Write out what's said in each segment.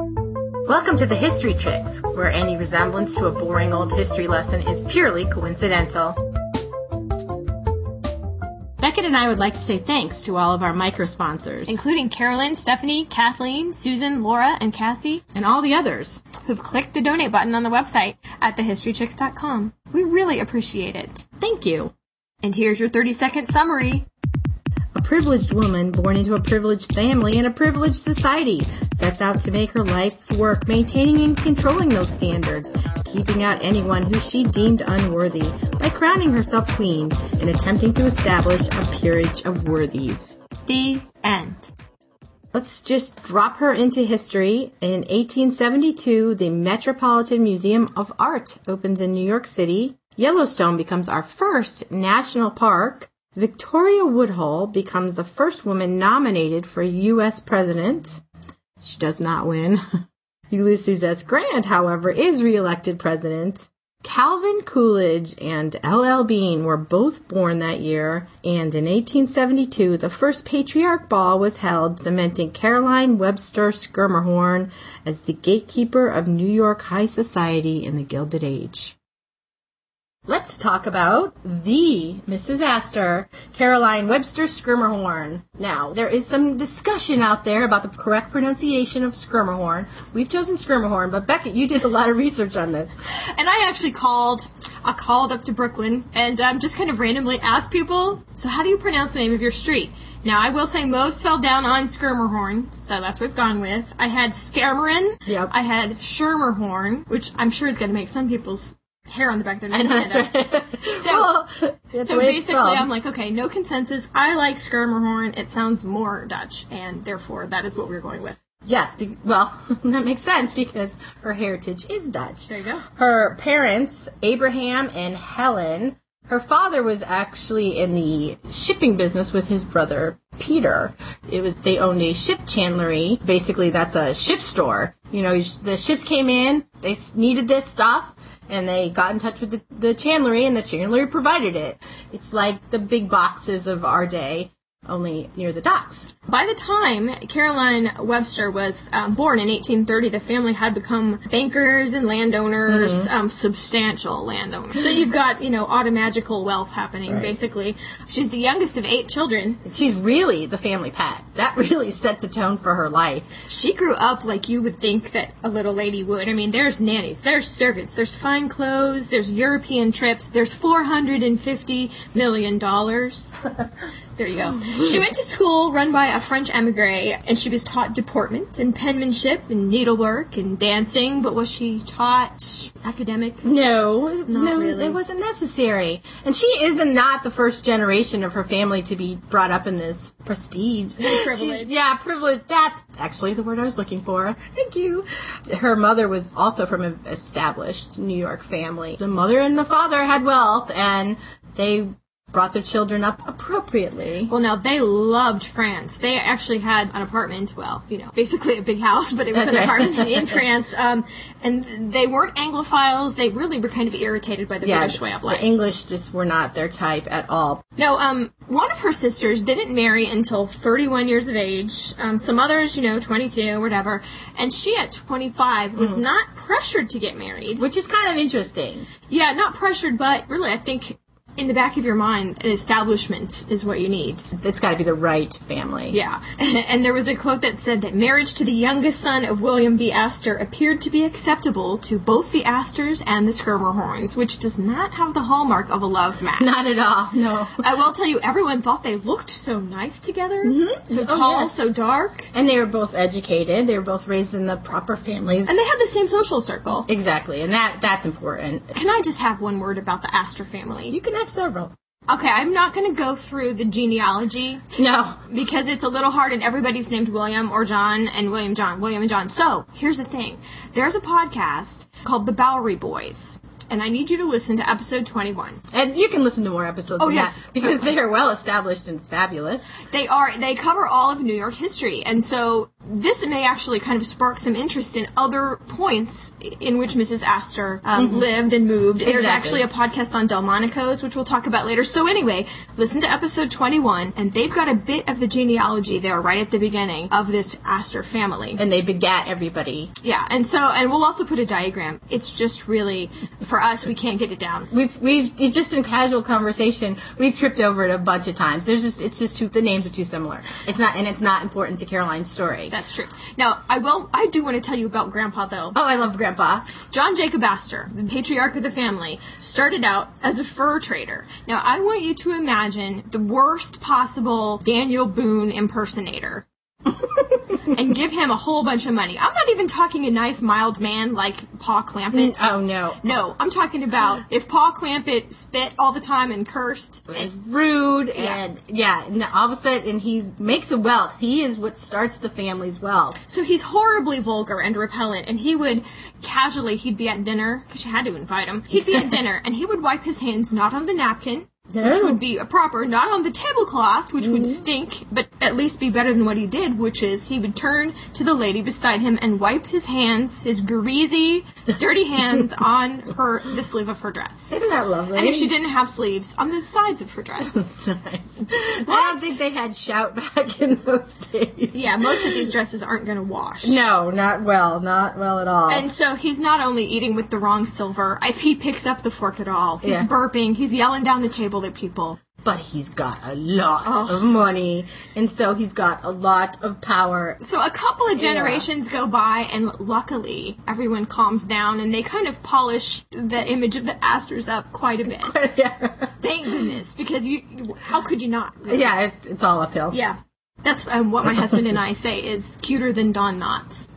Welcome to the History Chicks, where any resemblance to a boring old history lesson is purely coincidental. Beckett and I would like to say thanks to all of our micro sponsors, including Carolyn, Stephanie, Kathleen, Susan, Laura, and Cassie, and all the others who've clicked the donate button on the website at thehistorychicks.com. We really appreciate it. Thank you. And here's your 30 second summary. A privileged woman born into a privileged family in a privileged society sets out to make her life's work maintaining and controlling those standards, keeping out anyone who she deemed unworthy by crowning herself queen and attempting to establish a peerage of worthies. The end. Let's just drop her into history. In 1872, the Metropolitan Museum of Art opens in New York City. Yellowstone becomes our first national park. Victoria Woodhull becomes the first woman nominated for U.S. president. She does not win. Ulysses S. Grant, however, is reelected president. Calvin Coolidge and L.L. Bean were both born that year, and in 1872 the first Patriarch Ball was held, cementing Caroline Webster Schermerhorn as the gatekeeper of New York high society in the Gilded Age. Let's talk about the Mrs. Astor, Caroline Webster Schermerhorn. Now, there is some discussion out there about the correct pronunciation of Schermerhorn. We've chosen Schermerhorn, but Beckett, you did a lot of research on this. And I actually called, I called up to Brooklyn and um, just kind of randomly asked people, so how do you pronounce the name of your street? Now, I will say most fell down on Schermerhorn, so that's what we've gone with. I had Scammering. Yep. I had Schermerhorn, which I'm sure is going to make some people's hair on the back of their neck That's stand up. right. So, Well, so the way it's basically. I'm like, okay, no consensus. I like Schermerhorn. It sounds more Dutch, and therefore, that is what we're going with. Yes, be- well, that makes sense because her heritage is Dutch. There you go. Her parents, Abraham and Helen, her father was actually in the shipping business with his brother Peter. It was they owned a ship chandlery. Basically, that's a ship store. You know, the ships came in, they needed this stuff, and they got in touch with the, the chandlery, and the chandlery provided it. It's like the big boxes of our day, only near the docks. By the time Caroline Webster was um, born in 1830, the family had become bankers and landowners, Mm-hmm. um, substantial landowners. So you've got, you know, automagical wealth happening, Right. basically. She's the youngest of eight children. She's really the family pet. That really sets a tone for her life. She grew up like you would think that a little lady would. I mean, there's nannies, there's servants, there's fine clothes, there's European trips, there's $450 million. There you go. Mm-hmm. She went to school run by a French emigre, and she was taught deportment and penmanship and needlework and dancing, but was she taught academics? No, no, really. it wasn't necessary. And she is not the first generation of her family to be brought up in this prestige. Privilege. Yeah, privilege. That's actually the word I was looking for. Thank you. Her mother was also from an established New York family. The mother and the father had wealth, and they brought their children up appropriately. Well, now they loved France. They actually had an apartment. Well, you know, basically a big house, but it was That's an right. apartment in France. Um, and they weren't Anglophiles. They really were kind of irritated by the Yeah, British way of life. the English just were not their type at all. No, um, one of her sisters didn't marry until 31 years of age. Um, some others, you know, 22, whatever. And she, at 25, was Hmm. not pressured to get married. Which is kind of interesting. Yeah, not pressured, but really, I think in the back of your mind, an establishment is what you need. It's got to be the right family. Yeah. and there was a quote that said that marriage to the youngest son of William B. Astor appeared to be acceptable to both the Astors and the Schermerhorns, which does not have the hallmark of a love match. Not at all. No. I will tell you, everyone thought they looked so nice together. Mm-hmm. So Oh, tall, yes. so dark. And they were both educated. They were both raised in the proper families. And they had the same social circle. Exactly, and that that's important. Can I just have one word about the Astor family? You can have several. Okay, I'm not going to go through the genealogy No. because it's a little hard and everybody's named William or John and William John, William and John. So, here's the thing. There's a podcast called The Bowery Boys. And I need you to listen to episode 21. And you can listen to more episodes Oh, yes, that because certainly. they are well established and fabulous. They are they cover all of New York history, and so this may actually kind of spark some interest in other points in which Mrs. Astor um, lived and moved. There's actually a podcast on Delmonico's, which we'll talk about later. So anyway, listen to episode 21, and they've got a bit of the genealogy there right at the beginning of this Astor family. And they begat everybody. Yeah, and so, and we'll also put a diagram. It's just really, for us, we can't get it down. We've we've it's just in casual conversation we've tripped over it a bunch of times. There's just it's just too the names are too similar. It's not and it's not important to Caroline's story. That's true. Now, I will, I do want to tell you about Grandpa though. oh, I love Grandpa. John Jacob Astor, the patriarch of the family, started out as a fur trader. Now, I want you to imagine the worst possible Daniel Boone impersonator. And give him a whole bunch of money. I'm not even talking a nice, mild man like Pa Clampett. Mm, oh no. No, I'm talking about if Pa Clampett spit all the time and cursed. Is rude and yeah, and all of a sudden and he makes a wealth. He is what starts the family's wealth. So he's horribly vulgar and repellent, and he would casually, he'd be at dinner, because you had to invite him. He'd be at dinner, and he would wipe his hands not on the napkin, which would oh. be a proper, not on the tablecloth, which would mm-hmm. stink, but at least be better than what he did, which is he would turn to the lady beside him and wipe his hands, his greasy, dirty hands, on her the sleeve of her dress. Isn't that lovely? And if she didn't have sleeves, on the sides of her dress. nice. I don't think they had shout back in those days. yeah, most of these dresses aren't going to wash. No, not well, not well at all. And so he's not only eating with the wrong silver, if he picks up the fork at all, he's Yeah. burping, he's yelling down the table people. but he's got a lot Oh. of money, and so he's got a lot of power. So a couple of generations go by, and luckily everyone calms down and they kind of polish the image of the Astors up quite a bit. yeah, Thank goodness, because you, how could you not? yeah, it's it's all uphill. Yeah. That's um, what my husband and I say is cuter than Don Knotts.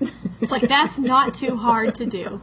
It's like that's not too hard to do.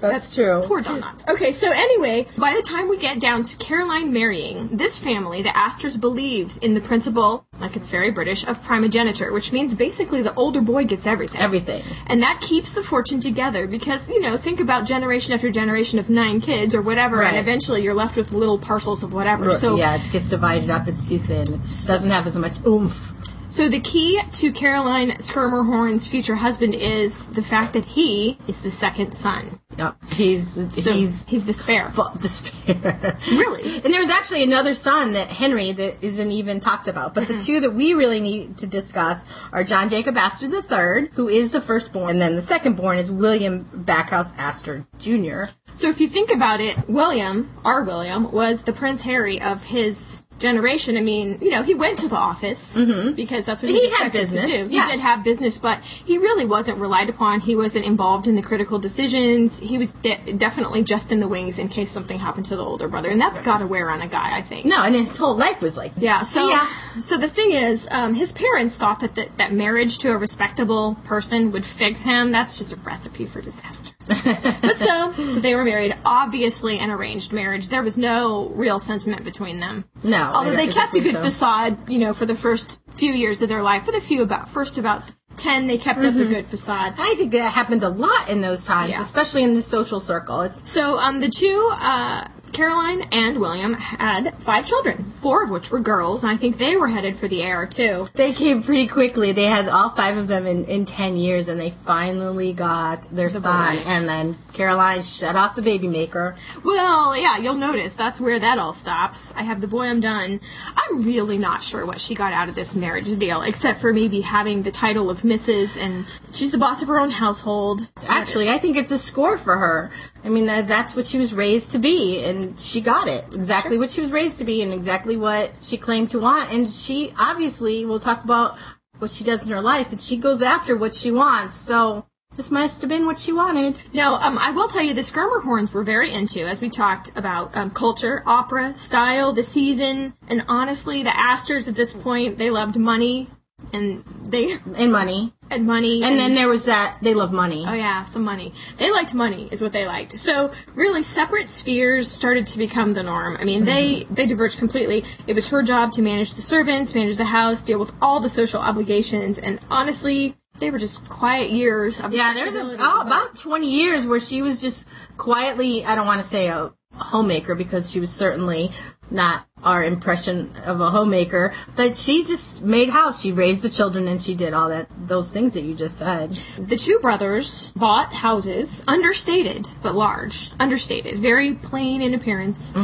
that's true. Poor Don Knotts. Okay, so anyway, by the time we get down to Caroline marrying, this family, the Astors, believes in the principle, like it's very British, of primogeniture, which means basically the older boy gets everything. Everything. And that keeps the fortune together because, you know, think about generation after generation of nine kids or whatever, and eventually you're left with little parcels of whatever. So, yeah, it gets divided up. It's too thin. It doesn't have as much oomph. So the key to Caroline Schermerhorn's future husband is the fact that he is the second son. Yep. He's So he's he's the spare. fu- despair. Really? And there's actually another son that Henry that isn't even talked about. But the mm-hmm. two that we really need to discuss are John Jacob Astor III, who is the firstborn, and then the secondborn is William Backhouse Astor Jr. So if you think about it, William, our William, was the Prince Harry of his generation. I mean, you know, he went to the office because that's what he, He was had expected business, to do. He yes. did have business, but he really wasn't relied upon. He wasn't involved in the critical decisions. He was de- definitely just in the wings in case something happened to the older brother, and that's got to wear on a guy, I think. No, and his whole life was like Yeah. So, Yeah. so the thing is, um, his parents thought that, that that marriage to a respectable person would fix him. That's just a recipe for disaster. But so, so they were married. Obviously, an arranged marriage. There was no real sentiment between them. No, Although they kept a good so. facade, you know, for the first few years of their life. For the few about first about ten, they kept up a good facade. I think that happened a lot in those times, Yeah. especially in the social circle. It's So um, the two, uh, Caroline and William, had five children, four of which were girls, and I think they were headed for the heir too. they came pretty quickly. They had all five of them in, in ten years, and they finally got their son. boy. And then Caroline shut off the baby maker. Well, yeah, you'll notice that's where that all stops. I have the boy, I'm done. I'm really not sure what she got out of this marriage deal, except for maybe having the title of Mrs. and she's the boss of her own household. Actually, I think it's a score for her. I mean, that's what she was raised to be, and she got it. Exactly what she was raised to be, and exactly what she claimed to want. And she obviously, we'll talk about what she does in her life, and she goes after what she wants. So this must have been what she wanted. Now, um, I will tell you, the Schermerhorns were very into, as we talked about, um, culture, opera, style, the season, and honestly, the Astors at this point, they loved money, and they And money. and money. And then there was that, they love money. Oh yeah, some money. They liked money, is what they liked. So really, separate spheres started to become the norm. I mean, they mm-hmm. they diverged completely. It was her job to manage the servants, manage the house, deal with all the social obligations, and honestly, they were just quiet years. Of Yeah, there was a, oh, about 20 years where she was just quietly, I don't want to say a homemaker because she was certainly not our impression of a homemaker. But she just made house. She raised the children and she did all that those things that you just said. The two brothers bought houses, understated but large, understated, very plain in appearance,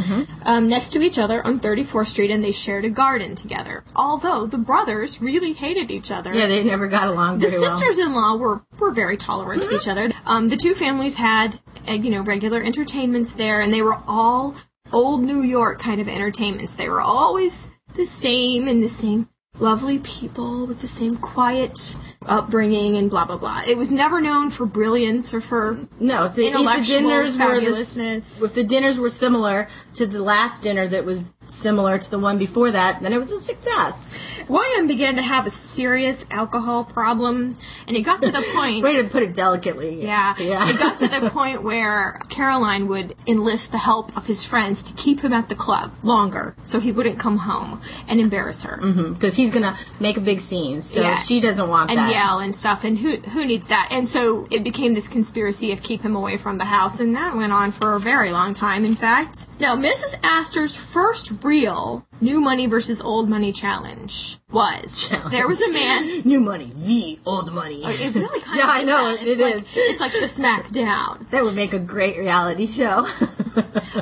um, next to each other on 34th Street, and they shared a garden together. Although the brothers really hated each other. Yeah, they never got along the sisters-in-law were, were very tolerant of each other. Um, the two families had, uh, you know, regular entertainments there, and they were all old New York kind of entertainments. They were always the same and the same lovely people with the same quiet upbringing and blah blah blah. It was never known for brilliance or for No, if the, if the Intellectual dinners were the, if the dinners were similar to the last dinner that was similar to the one before that, then it was a success. William began to have a serious alcohol problem, and it got to the point. Way to put it delicately. Yeah. yeah. It got to the point where Caroline would enlist the help of his friends to keep him at the club longer so he wouldn't come home and embarrass her. Mm-hmm. because he's gonna make a big scene, so Yeah. she doesn't want And that. Yell and stuff, and who who needs that? And so it became this conspiracy of keep him away from the house, and that went on for a very long time. In fact, now Mrs. Astor's first real new money versus old money challenge was there was a man New money, v old money. It really kind Yeah, of I know, that. it It's like, is. It's like the SmackDown. that would make a great reality show.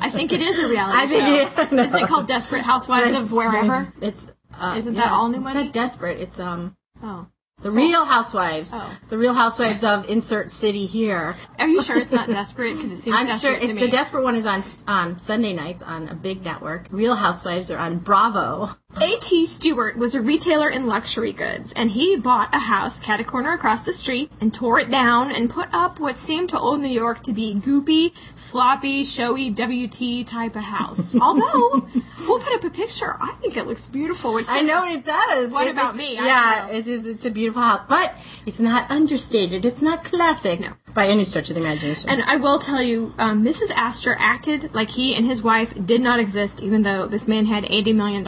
I think it is a reality I think show. it- I know. Isn't it called Desperate Housewives of Wherever? It's uh, Isn't yeah, that all new it's money? not desperate. It's um Oh. The Real Housewives. Oh. The Real Housewives of insert city here. Are you sure it's not desperate? Because it seems I'm desperate sure to me. the desperate one is on on Sunday nights on a big network. Real Housewives are on Bravo. A.T. Stewart was a retailer in luxury goods, and he bought a house cat a corner across the street and tore it down and put up what seemed to old New York to be goopy, sloppy, showy WT type of house. Although, we'll put up a picture. I think it looks beautiful. Which I know it does. What It- about me? I yeah, it is. It's a beautiful house, but it's not understated. It's not classic No. By any stretch of the imagination. And I will tell you, um, Mrs. Astor acted like he and his wife did not exist, even though this man had $80 million.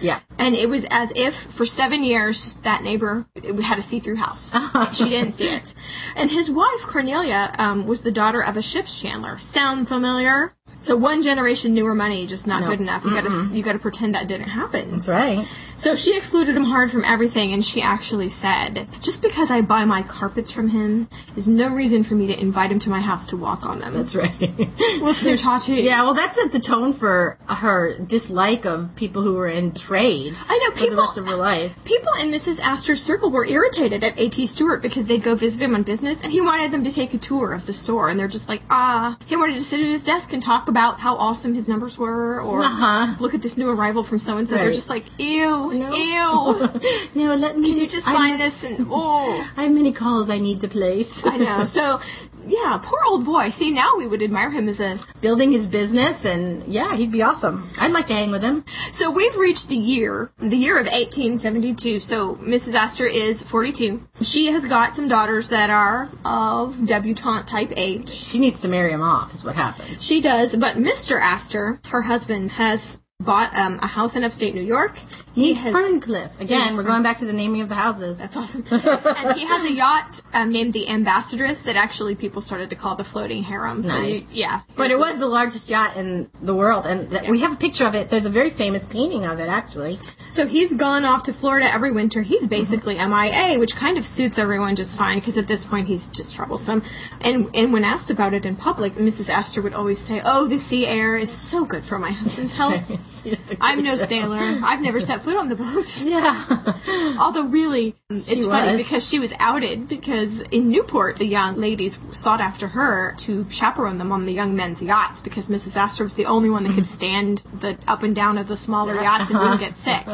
yeah, And it was as if for seven years that neighbor had a see-through house. she didn't see it. And his wife Cornelia um, was the daughter of a ship's chandler. Sound familiar? So one generation knew her money, just not No. good enough. You gotta you gotta pretend that didn't happen. that's right. So she excluded him hard from everything, and she actually said, "Just because I buy my carpets from him is no reason for me to invite him to my house to walk on them." That's right. Listener Tati. yeah, well, that sets a tone for her dislike of people who were in trade. I know for the people. rest of her life. People in Mrs. Astor's circle were irritated at A.T. Stewart because they'd go visit him on business, and he wanted them to take a tour of the store, and they're just like, ah. He wanted to sit at his desk and talk about how awesome his numbers were, or Uh-huh. look at this new arrival from so and so. They're just like, ew, No. ew. no, let me Can you just, just sign must- this and oh. I have many calls I need to place. I know. So, yeah, poor old boy. See, now we would admire him as a. Building his business, and yeah, he'd be awesome. I'd like to hang with him. So we've reached the year, the year of 1872. So Mrs. Astor is 42. She has got some daughters that are of debutante type age. She needs to marry him off. Is what happens. She does, but Mr. Astor, her husband, has bought um, a house in upstate New York. He has. Ferncliff. Again, we're going back to the naming of the houses. That's awesome. and he has a yacht um, named the Ambassadress that actually people started to call the floating harem. So Nice. you- yeah. But it was the largest yacht in the world, and th- we have a picture of it. There's a very famous painting of it, actually. So he's gone off to Florida every winter. He's basically MIA, which kind of suits everyone just fine because at this point he's just troublesome. And and when asked about it in public, Mrs. Astor would always say, "Oh, the sea air is so good for my husband's health." She does a I'm no job. sailor. I've never set foot on the boat. Yeah. Although really, it's She funny was. because she was outed because in Newport the young ladies sought after her to chaperone them on the young men's yachts because Mrs. Astor was the only one that could stand the up and down of the smaller yachts and wouldn't get sick.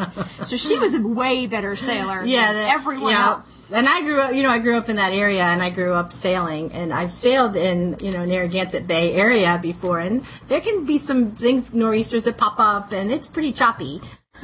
So she was a way better sailor yeah, that- everyone yeah. else. And I grew up, you know, I grew up in that area, and I grew up sailing, and I've sailed in, you know, Narragansett Bay area before, and there can be some things nor'easters that pop up, and it's pretty choppy.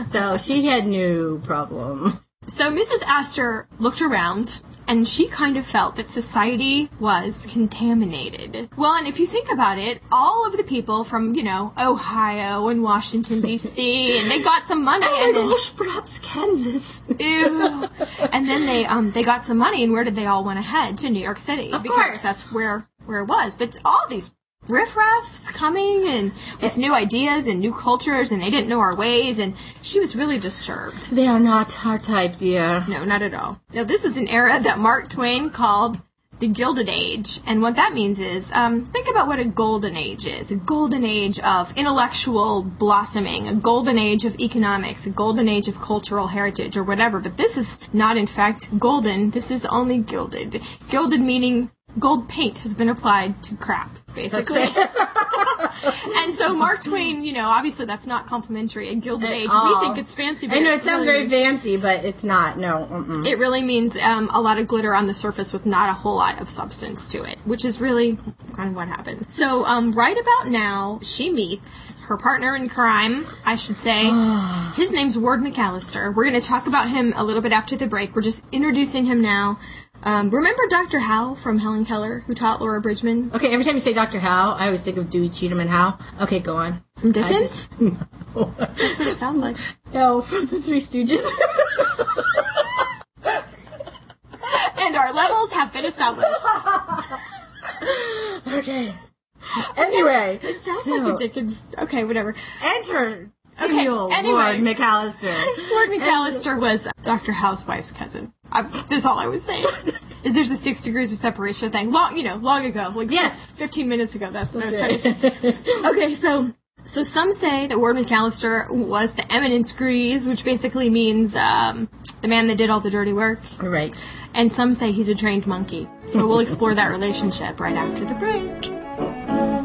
So she had no problem. So Mrs. Astor looked around and she kind of felt that society was contaminated. Well, and if you think about it, all of the people from, you know, Ohio and Washington D.C. and they got some money and then perhaps Kansas. ew. And then they um they got some money and where did they all want to head? To New York City because course. that's where where it was. But all these riffraffs coming and with new ideas and new cultures, and they didn't know our ways, and she was really disturbed. They are not our type, dear. No, not at all. Now, this is an era that Mark Twain called the Gilded Age, and what that means is, um, think about what a golden age is. A golden age of intellectual blossoming, a golden age of economics, a golden age of cultural heritage, or whatever. But this is not, in fact, golden. This is only gilded. Gilded meaning gold paint has been applied to crap, basically. and so Mark Twain, you know, obviously that's not complimentary. A gilded age. We think it's fancy. But I know it it sounds really very fancy, but it's not. No. Mm-mm. it really means um, a lot of glitter on the surface with not a whole lot of substance to it, which is really kind of what happened. So, um, right about now, she meets her partner in crime, I should say. His name's Ward McAllister. We're going to talk about him a little bit after the break. We're just introducing him now. Um, remember Dr. Howe from Helen Keller, who taught Laura Bridgman? Okay, every time you say Dr. Howe, I always think of Dewey Cheatham and Howe. Okay, go on. From Dickens? just- That's what it sounds like. No, from the Three Stooges. And our levels have been established. okay. Anyway, It sounds so, like a Dickens. Okay, whatever. enter Samuel anyway. Ward McAllister. Ward McAllister was Dr. Howe's wife's cousin. I, that's all I was saying. Is there's a six degrees of separation thing? Long, you know, long ago, like Yes. fifteen minutes ago. That's what I was That's trying to say. Okay, so so some say that Ward McAllister was the eminence grise, which basically means um, the man that did all the dirty work, Right. and some say he's a trained monkey. So we'll explore that relationship right after the break.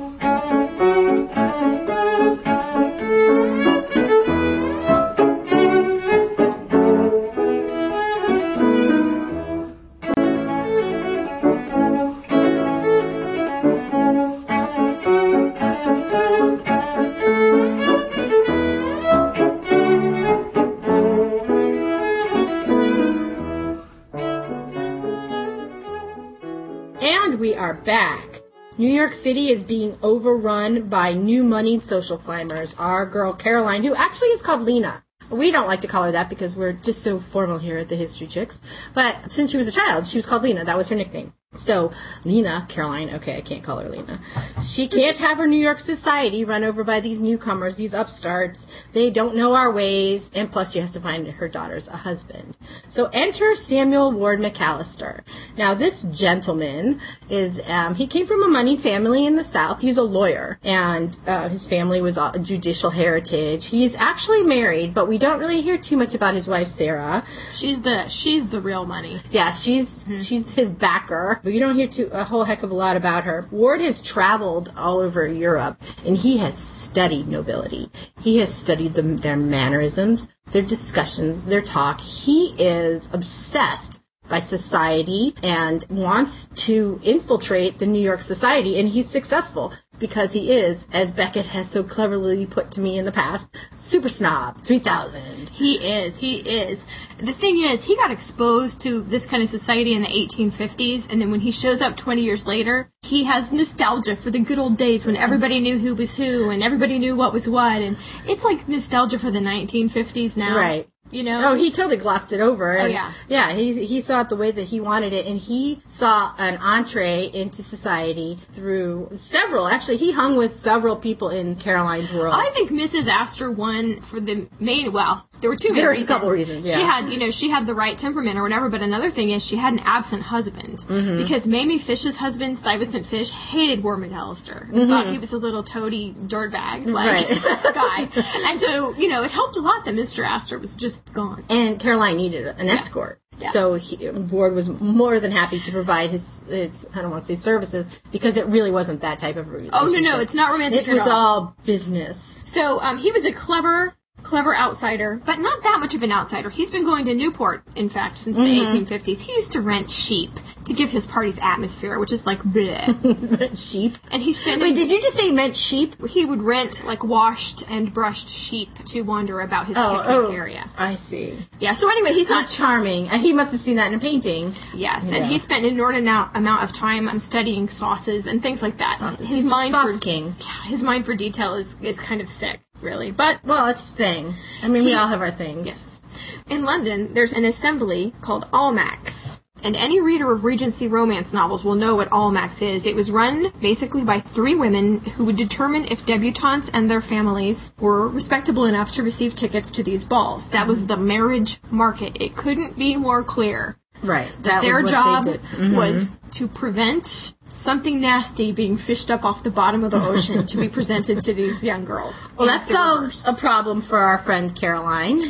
York City is being overrun by new moneyed social climbers. Our girl Caroline, who actually is called Lena. We don't like to call her that because we're just so formal here at the History Chicks. But since she was a child, she was called Lena. That was her nickname. So, Lena, Caroline, okay, I can't call her Lena. She can't have her New York society run over by these newcomers, these upstarts. They don't know our ways, and plus she has to find her daughters a husband. So enter Samuel Ward McAllister. Now, this gentleman is, um, he came from a money family in the South. He was a lawyer, and uh, his family was a judicial heritage. He is actually married, but we don't really hear too much about his wife, Sarah. She's the she's the real money. Yeah, she's she's his backer, but you don't hear too, a whole heck of a lot about her. Ward has traveled all over Europe, and he has studied nobility. He has studied them, their mannerisms, their discussions, their talk. He is obsessed by society and wants to infiltrate the New York society, and he's successful because he is, as Beckett has so cleverly put to me in the past, super snob 3000. He is. He is. The thing is, he got exposed to this kind of society in the 1850s, and then when he shows up 20 years later, he has nostalgia for the good old days when everybody knew who was who and everybody knew what was what, and it's like nostalgia for the 1950s now. Right. You know? Oh, he totally glossed it over. and- yeah. Yeah, he, he saw it the way that he wanted it, and he saw an entree into society through several. Actually, he hung with several people in Caroline's world. I think Mrs. Astor won for the main. Well, there were two main There were a reasons. couple reasons, She had, you know, she had the right temperament or whatever. But another thing is, she had an absent husband Mm-hmm. because Mamie Fish's husband, Stuyvesant Fish, hated Ward McAllister. and Thought he was a little toady dirtbag like Mm-hmm. Right. guy. And so, you know, it helped a lot that Mr. Astor was just gone. and Caroline needed an escort. Yeah. So he, Ward was more than happy to provide his, his, I don't want to say services, because it really wasn't that type of relationship. Oh no, no, it's not romantic It was all. all business. So um, he was a clever, clever outsider, but not that much of an outsider. He's been going to Newport, in fact, since the Mm-hmm. 1850s. He used to rent sheep to give his parties atmosphere, which is like bleh. sheep. and he spent. Wait, did you just say meant sheep? he would rent like washed and brushed sheep to wander about his Oh, picnic oh, area. I see. Yeah. So anyway, he's Not charming. And he must have seen that in a painting. Yes, Yeah. and he spent an inordinate amount- of time um, studying sauces and things like that. Sauces. His He's mind sauce for king. Yeah, his mind for detail is is kind of sick, really. But Well, it's thing. I mean, we all have our things. Yes. In London, there's an assembly called Almack's. And any reader of Regency romance novels will know what Almack's is. It was run basically by three women who would determine if debutantes and their families were respectable enough to receive tickets to these balls. That was the marriage market. It couldn't be more clear. Right. That Their job. Mhm. was to prevent something nasty being fished up off the bottom of the ocean to be presented to these young girls. Well, that solves a problem for our friend Caroline.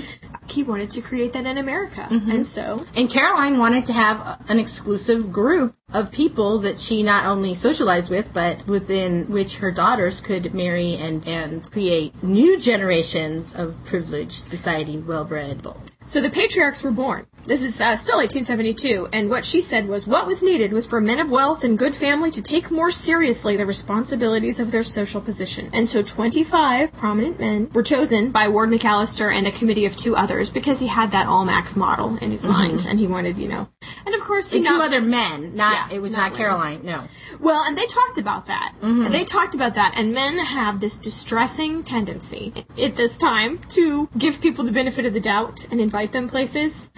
He wanted to create that in America, mm-hmm. and so And Caroline wanted to have an exclusive group of people that she not only socialized with, but within which her daughters could marry and, and create new generations of privileged society, well-bred. So the patriarchs were born. This is uh, still 1872, and what she said was what was needed was for men of wealth and good family to take more seriously the responsibilities of their social position. And so 25 prominent men were chosen by Ward McAllister and a committee of two others because he had that Almack's model in his mind, and he wanted, you know. And of course, he And two other men, not, Yeah, it was not not. Caroline, no. Well, and they talked about that. They talked about that, and men have this distressing tendency at this time to give people the benefit of the doubt and invite them places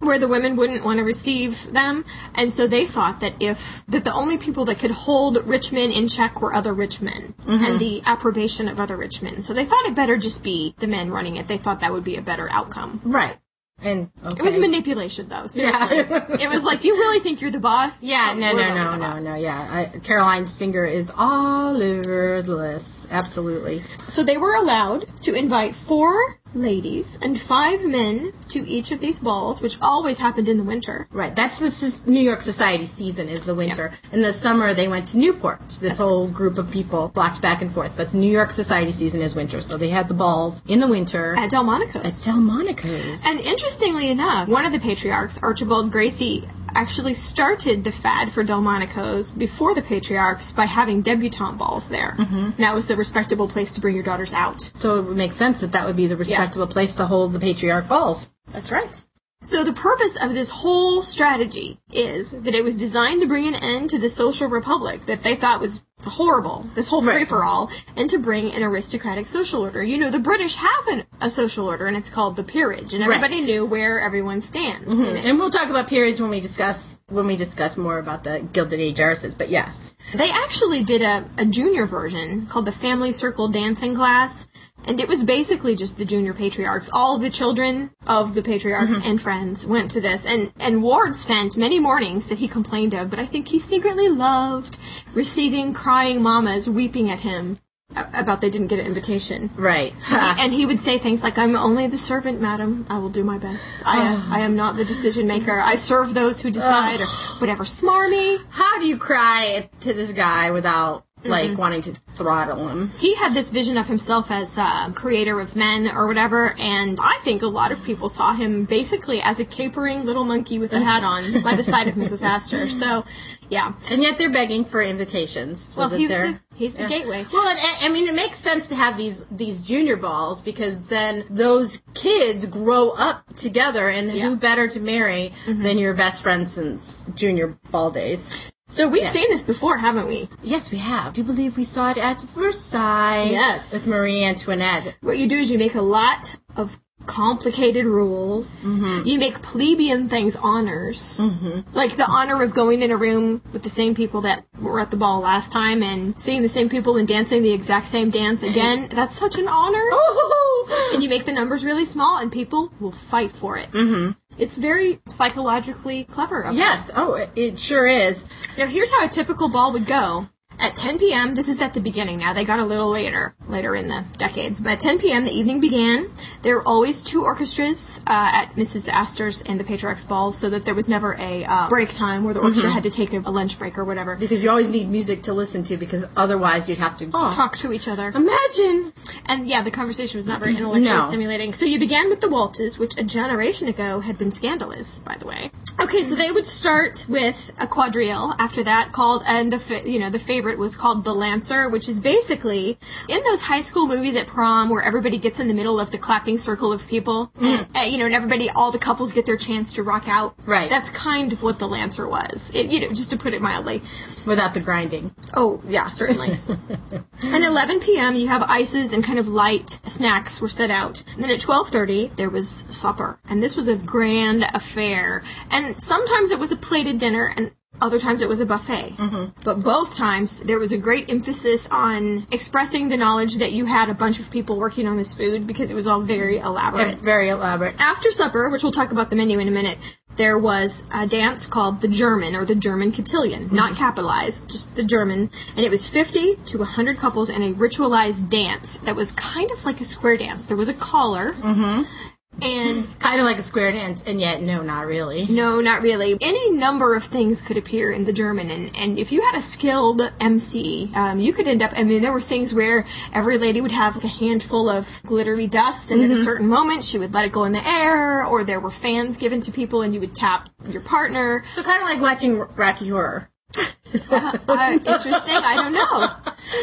where the women wouldn't want to receive them, and so they thought that if that the only people that could hold rich men in check were other rich men mm-hmm. and the approbation of other rich men. So they thought it better just be the men running it. They thought that would be a better outcome. Right. And, It was manipulation, though. Seriously, it was like you really think you're the boss. Yeah, no, no, no, no, no, yeah. I, Caroline's finger is all over the list. Absolutely. So they were allowed to invite four ladies and five men to each of these balls, which always happened in the winter. Right. That's the s- New York Society season is the winter. In the summer, they went to Newport. This whole group of people flocked back and forth. But the New York Society season is winter. So they had the balls in the winter At Delmonico's. at Delmonico's. and interestingly enough, one of the patriarchs, Archibald Gracie, actually started the fad for Delmonico's before the patriarchs by having debutante balls there. Mm-hmm. That was the respectable place to bring your daughters out. so it would make sense that that would be the respectable place to hold the patriarch balls. That's right. So the purpose of this whole strategy is that it was designed to bring an end to the social republic that they thought was horrible, this whole free for all, and to bring an aristocratic social order. You know, the British have an, a social order, and it's called the peerage, and everybody Right. knew where everyone stands. it. And we'll talk about peerage when we discuss when we discuss more about the Gilded Age heiresses. But yes, They actually did a, a junior version called the Family Circle Dancing Class, and it was basically just the junior patriarchs. All the children of the patriarchs and friends went to this, and, and Ward spent many mornings that he complained of, but I think he secretly loved receiving crying mamas weeping at him about they didn't get an invitation. right. And he would say things like, "I'm only the servant, madam. I will do my best. I, uh, I am not the decision maker. I serve those who decide, or whatever. Smarmy." How do you cry to this guy without like wanting to throttle him? he had this vision of himself as uh, creator of men or whatever, and I think a lot of people saw him basically as a capering little monkey with a hat on by the side of Mrs. Astor. So, yeah. And yet they're begging for invitations. So Well, that he's they're, the he's the gateway. Well, and, I mean, it makes sense to have these these junior balls because then those kids grow up together, and Yeah. Mm-hmm. who better to marry than your best friend since junior ball days? So we've Yes. seen this before, haven't we? Yes, we have. Do you believe we saw it at Versailles? Yes. with Marie Antoinette. What you do is you make a lot of complicated rules. You make plebeian things honors. Mm-hmm. Like the honor of going in a room with the same people that were at the ball last time and seeing the same people and dancing the exact same dance again. That's such an honor. Oh, and you make the numbers really small and people will fight for it. Mm-hmm. It's very psychologically clever. Them. yes. Oh, it, it sure is. Now here's how a typical ball would go. At 10 p.m., this is at the beginning now, they got a little later, later in the decades, but at 10 p.m. the evening began. There were always two orchestras uh, at Mrs. Astor's and the Patriarch's balls, so that there was never a uh, break time where the orchestra had to take a, a lunch break or whatever. Because you always need music to listen to, because otherwise you'd have to Talk to each other. Imagine. And yeah, the conversation was not very intellectually No. stimulating. So you began with the waltzes, which a generation ago had been scandalous, by the way. Okay, so they would start with a quadrille after that, called and the fa- you know the favorite was was called The Lancer, which is basically in those high school movies at prom where everybody gets in the middle of the clapping circle of people, and, uh, you know, and everybody, all the couples get their chance to rock out. Right. That's kind of what The Lancer was. It, you know, just to put it mildly. Without the grinding. Oh, yeah, certainly. and 11 p.m. you have ices and kind of light snacks were set out. And then at 12:30 there was supper, and this was a grand affair. And sometimes it was a plated dinner, and other times it was a buffet. Mm-hmm. But both times there was a great emphasis on expressing the knowledge that you had a bunch of people working on this food because it was all very elaborate. Very elaborate. After supper, which we'll talk about the menu in a minute, there was a dance called the German or the German cotillion, mm-hmm. not capitalized, just the German, and it was 50 to 100 couples and a ritualized dance that was kind of like a square dance. There was a caller, mm-hmm. And Kind of like a square dance, and yet, no, not really. no, not really. Any number of things could appear in the German, and, and if you had a skilled MC, um, you could end up. I mean, there were things where every lady would have like a handful of glittery dust, and at a certain moment she would let it go in the air, or there were fans given to people, and you would tap your partner. So kind of like watching Rocky Horror. Uh, interesting. I don't know.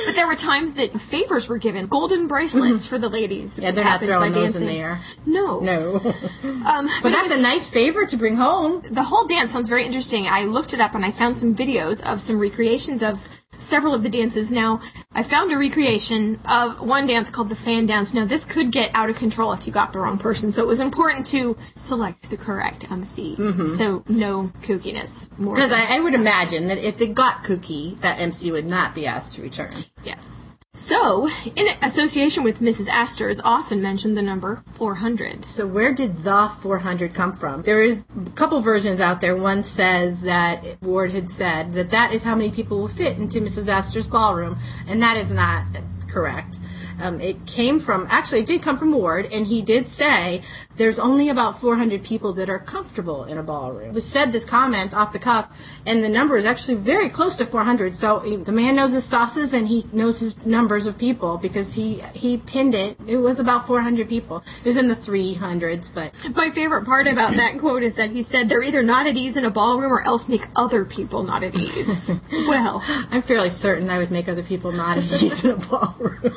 But there were times that favors were given, golden bracelets for the ladies. Yeah, they're not throwing those in dancing. the air. No, No. Um, but it that's was- a nice favor to bring home. the whole dance sounds very interesting. I looked it up and I found some videos of some recreations of several of the dances. Now, I found a recreation of one dance called the fan dance. Now, this could get out of control if you got the wrong person, so it was important to select the correct MC. Mm-hmm. So, no kookiness. Because I, I would imagine that if they got Cookie, that MC would not be asked to return. Yes. So, in association with Mrs. Astor is often mentioned the number 400. So where did the 400 come from? There is a couple versions out there. One says that Ward had said that that is how many people will fit into Mrs. Astor's ballroom, and that is not correct. Um, it came from, actually, it did come from Ward, and he did say there's only about 400 people that are comfortable in a ballroom. He said this comment off the cuff, and the number is actually very close to 400. So he- the man knows his sauces, and he knows his numbers of people because he he pinned it. It was about 400 people. It was in the 300s, but My favorite part about that quote is that he said they're either not at ease in a ballroom or else make other people not at ease. well, I'm fairly certain I would make other people not at ease in a ballroom.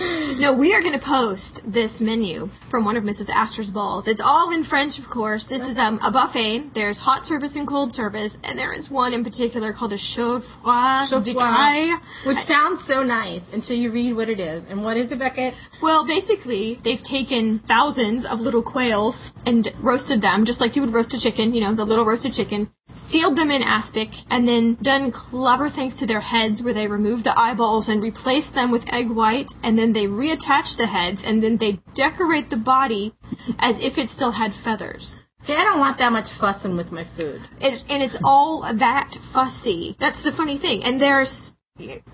no, we are going to post this menu from one of Mrs. Astor's balls. It's all in French, of course. This is um, a buffet. There's hot service and cold service, and there is one in particular called a chaud froid de caille. Which sounds so nice until you read what it is. And what is it, Beckett? Well, basically, they've taken thousands of little quails and roasted them, just like you would roast a chicken, you know, the little roasted chicken, sealed them in aspic, and then done clever things to their heads where they removed the eyeballs and replaced them with egg white, and then they reattach the heads, and then they decorate the body as if it still had feathers. Okay, I don't want that much fussing with my food. And it's all that fussy. That's the funny thing. And there's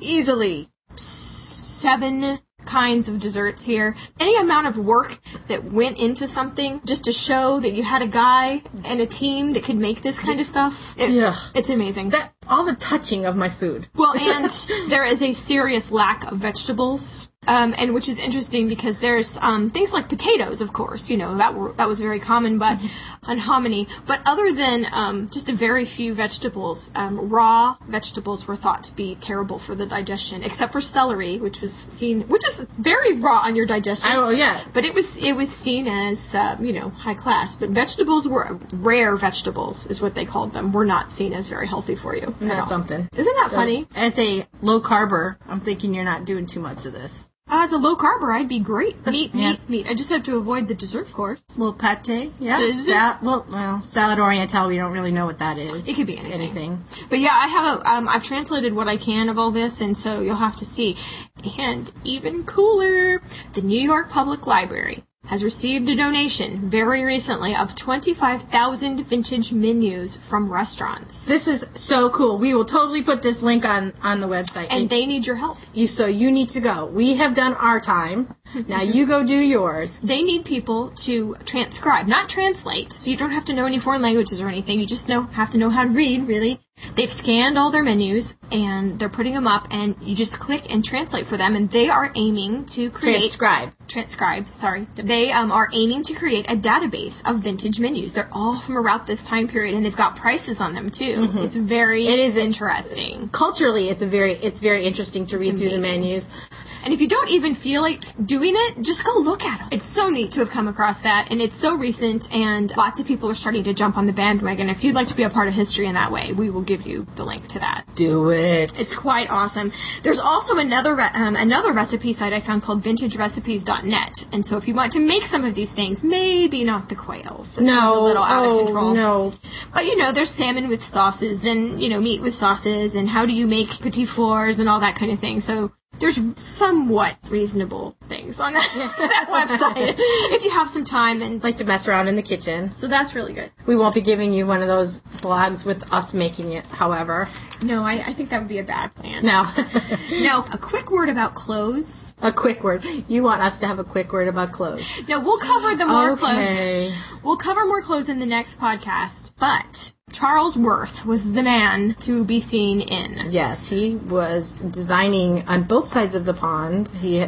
easily seven kinds of desserts here. Any amount of work that went into something just to show that you had a guy and a team that could make this kind of stuff. It- Yeah. It's amazing. That all the touching of my food. Well, and there is a serious lack of vegetables. Um, and which is interesting because there's um, things like potatoes, of course, you know that were that was very common, but on hominy. But other than um, just a very few vegetables, um, raw vegetables were thought to be terrible for the digestion, except for celery, which was seen, which is very raw on your digestion. Oh, yeah. But it was it was seen as uh, you know high class. But vegetables were rare vegetables, is what they called them. Were not seen as very healthy for you. That's something. Isn't that funny? As a low carber, I'm thinking you're not doing too much of this. As a low carber, I'd be great. Meat, Yeah. meat, meat. I just have to avoid the dessert, of course. A little pate, yeah. So Sal- well, well, salad oriental. We don't really know what that is. It could be anything. Anything. But yeah, I have a. Um, I've translated what I can of all this, and so you'll have to see. And even cooler, the New York Public Library has received a donation very recently of 25,000 vintage menus from restaurants. This is so cool. We will totally put this link on on the website. And they need your help. you, so you need to go. We have done our time. Now you go do yours. They need people to transcribe, not translate. So you don't have to know any foreign languages or anything. You just know have to know how to read, really. They've scanned all their menus and they're putting them up, and you just click and translate for them. And they are aiming to create Transcribe. transcribe. Sorry, they um, are aiming to create a database of vintage menus. They're all from around this time period, and they've got prices on them too. It's very Mm-hmm. It is interesting. Culturally, it's a very it's very interesting to read through the menus. And if you don't even feel like doing it, just go look at them. It's so neat to have come across that, and it's so recent, and lots of people are starting to jump on the bandwagon. If you'd like to be a part of history in that way, we will give you the link to that. Do it. It's quite awesome. There's also another re- um, another recipe site I found called VintageRecipes.net, and so if you want to make some of these things, maybe not the quails. It no, a little out oh, of control. no. But you know, there's salmon with sauces and, you know, meat with sauces and how do you make petit fours and all that kind of thing. So there's somewhat reasonable things on that, that website if you have some time and Like to mess around in the kitchen. so that's really good. We won't be giving you one of those blogs with us making it, however. No, I, I think that would be a bad plan. No. No, a quick word about clothes. a quick word. You want us to have a quick word about clothes. No, we'll cover the more Okay. clothes. We'll cover more clothes in the next podcast. But Charles Worth was the man to be seen in. Yes, he was designing on both sides of the pond. He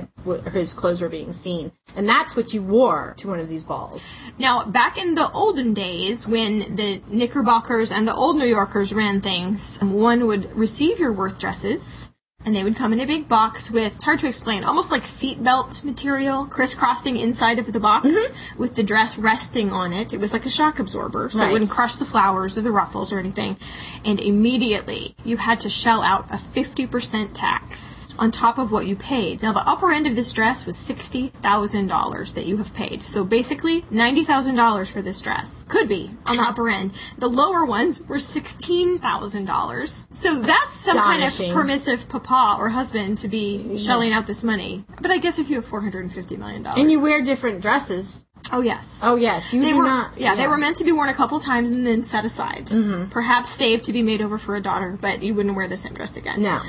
his clothes were being seen, and that's what you wore to one of these balls. Now, back in the olden days, when the Knickerbockers and the old New Yorkers ran things, one would receive your Worth dresses, and they would come in a big box with, it's hard to explain, almost like seatbelt material crisscrossing inside of the box mm-hmm. with the dress resting on it. It was like a shock absorber, so Right. it wouldn't crush the flowers or the ruffles or anything. And immediately, you had to shell out a 50% tax on top of what you paid. Now, the upper end of this dress was $60,000 that you have paid. So basically, $90,000 for this dress. Could be on the upper end. The lower ones were $16,000. So that's some kind of permissive papa or husband to be shelling out this money. But I guess if you have $450 million. And you wear different dresses. oh, yes. Oh yes, you They do were, not. yeah, they were meant to be worn a couple times and then set aside. Mm-hmm. Perhaps saved to be made over for a daughter, but you wouldn't wear the same dress again. No.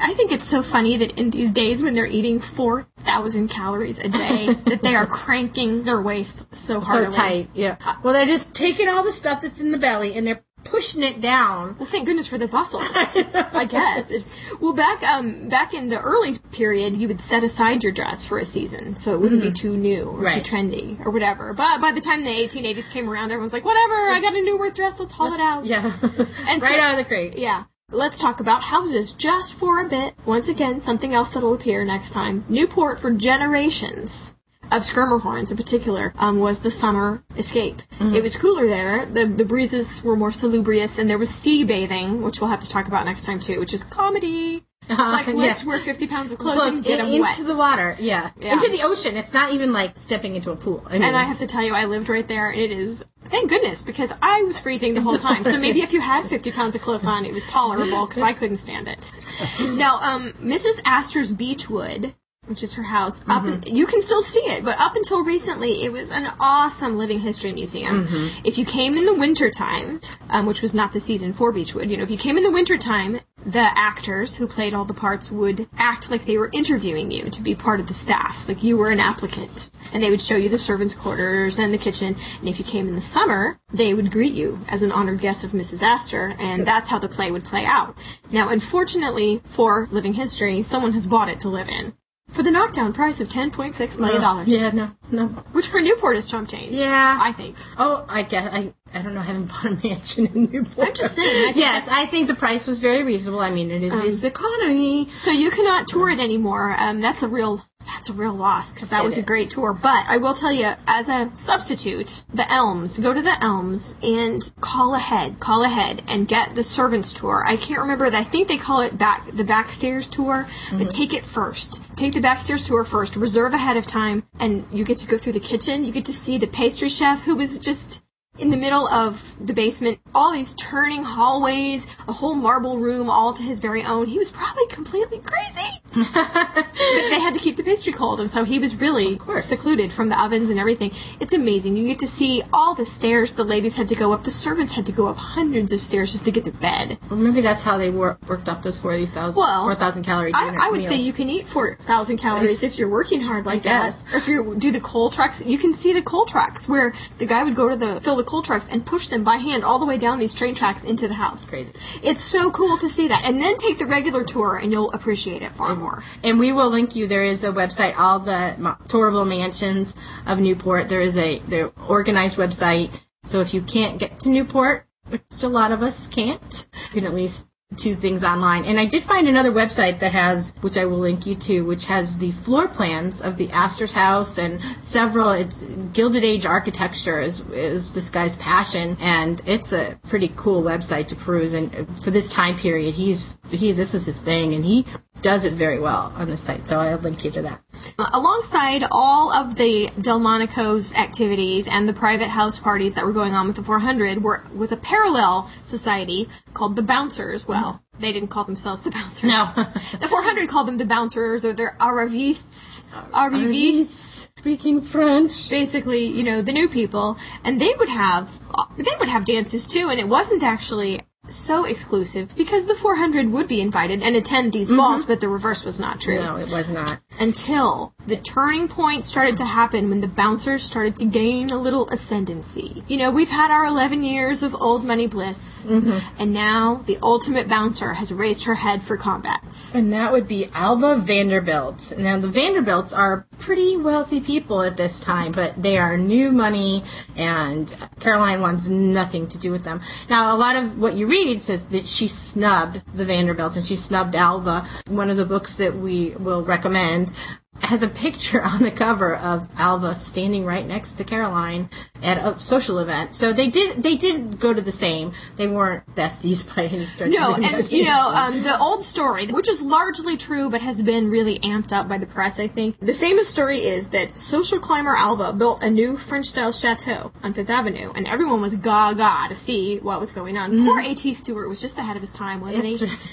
I think it's so funny that in these days when they're eating 4,000 calories a day, that they are cranking their waist so hard. So tight. Yeah. Well, they're just taking all the stuff that's in the belly and they're pushing it down. Well, thank goodness for the muscles. I guess. If, well, back um back in the early period, you would set aside your dress for a season, so it wouldn't be too new or Mm-hmm. Right. too trendy or whatever. But by the time the 1880s came around, everyone's like, whatever, I got a new Worth dress, let's haul it out. Yeah. And right so- out of the crate. Yeah. Let's talk about houses just for a bit. Once again, something else that'll appear next time. Newport for generations of Schermerhorns in particular um, was the summer escape. It was cooler there. The, the breezes were more salubrious, and there was sea bathing, which we'll have to talk about next time too, which is comedy. like, let's wear 50 pounds of clothes, Close and get in- them into wet. the water. Yeah. Yeah. Into the ocean. It's not even like stepping into a pool. I mean, And I have to tell you, I lived right there, and it is thank goodness because I was freezing the whole time. So maybe if you had 50 pounds of clothes on, it was tolerable because I couldn't stand it. Now, um, Mrs. Astor's Beechwood, which is her house, up you can still see it, but up until recently, it was an awesome living history museum. If you came in the wintertime, um, which was not the season for Beechwood, you know, if you came in the wintertime, the actors who played all the parts would act like they were interviewing you to be part of the staff, like you were an applicant. And they would show you the servants' quarters and the kitchen. And if you came in the summer, they would greet you as an honored guest of Mrs. Astor, and that's how the play would play out. Now, unfortunately for Living History, someone has bought it to live in. For the knockdown price of $10.6 million. Oh, Yeah, no, no. Which for Newport is chump change. Yeah. I think. Oh, I guess I. I don't know. I haven't bought a mansion in Newport. I'm just saying, I yes, I think the price was very reasonable. I mean, it is this economy. So you cannot tour it anymore. Um, that's a real that's a real loss because that It was a great tour. But I will tell you, as a substitute, the Elms. Go to the Elms and call ahead. Call ahead and get the servants tour. I can't remember. I think they call it back the backstairs tour, but mm-hmm. take it first. Take the backstairs tour first. Reserve ahead of time, and you get to go through the kitchen. You get to see the pastry chef who was just in the middle of the basement, all these turning hallways, a whole marble room all to his very own. He was probably completely crazy. they had to keep the pastry cold, and so he was really secluded from the ovens and everything. It's amazing. You get to see all the stairs the ladies had to go up. The servants had to go up hundreds of stairs just to get to bed. Well, maybe that's how they wor- worked off those 40,000 Well, 4,000 calorie I, I would say you can eat 4,000 calories if you're working hard like that. Or if you do the coal trucks, you can see the coal trucks where the guy would go to the fill the coal trucks and push them by hand all the way down these train tracks into the house. Crazy. It's so cool to see that. And then take the regular tour and you'll appreciate it far more. And we will link you. There is a website, all the tourable mansions of Newport. There is a their organized website. So if you can't get to Newport, which a lot of us can't, you can at least do things online. And I did find another website that has, which I will link you to, which has the floor plans of the Astor's house and several. It's Gilded Age architecture is is this guy's passion, and it's a pretty cool website to peruse. And for this time period, he's he this is his thing, and he does it very well on the site. So I'll link you to that. Alongside all of the Delmonico's activities and the private house parties that were going on with the 400 were, was a parallel society called the Bouncers. Well, they didn't call themselves the Bouncers. No. the 400 called them the Bouncers or their Arrivistes. Arrivistes. Speaking French. Basically, you know, the new people. And they would have, they would have dances too, and it wasn't actually so exclusive because the 400 would be invited and attend these mm-hmm. balls, but the reverse was not true No, it was not. until the turning point started to happen when the bouncers started to gain a little ascendancy. You know, we've had our 11 years of old money bliss, mm-hmm. and now the ultimate bouncer has raised her head for combats. And that would be Alva Vanderbilt. Now, the Vanderbilts are pretty wealthy people at this time, but they are new money, and Caroline wants nothing to do with them. Now, a lot of what you read says that she snubbed the Vanderbilts and she snubbed Alva. One of the books that we will recommend has a picture on the cover of Alva standing right next to Caroline at a social event. So they did they did go to the same. They weren't besties by any stretch. No, of the and you know, um, the old story, which is largely true but has been really amped up by the press, I think. The famous story is that social climber Alva built a new French style chateau on Fifth Avenue, and everyone was gaga to see what was going on. Poor A.T. Stewart was just ahead of his time, wasn't he? It's-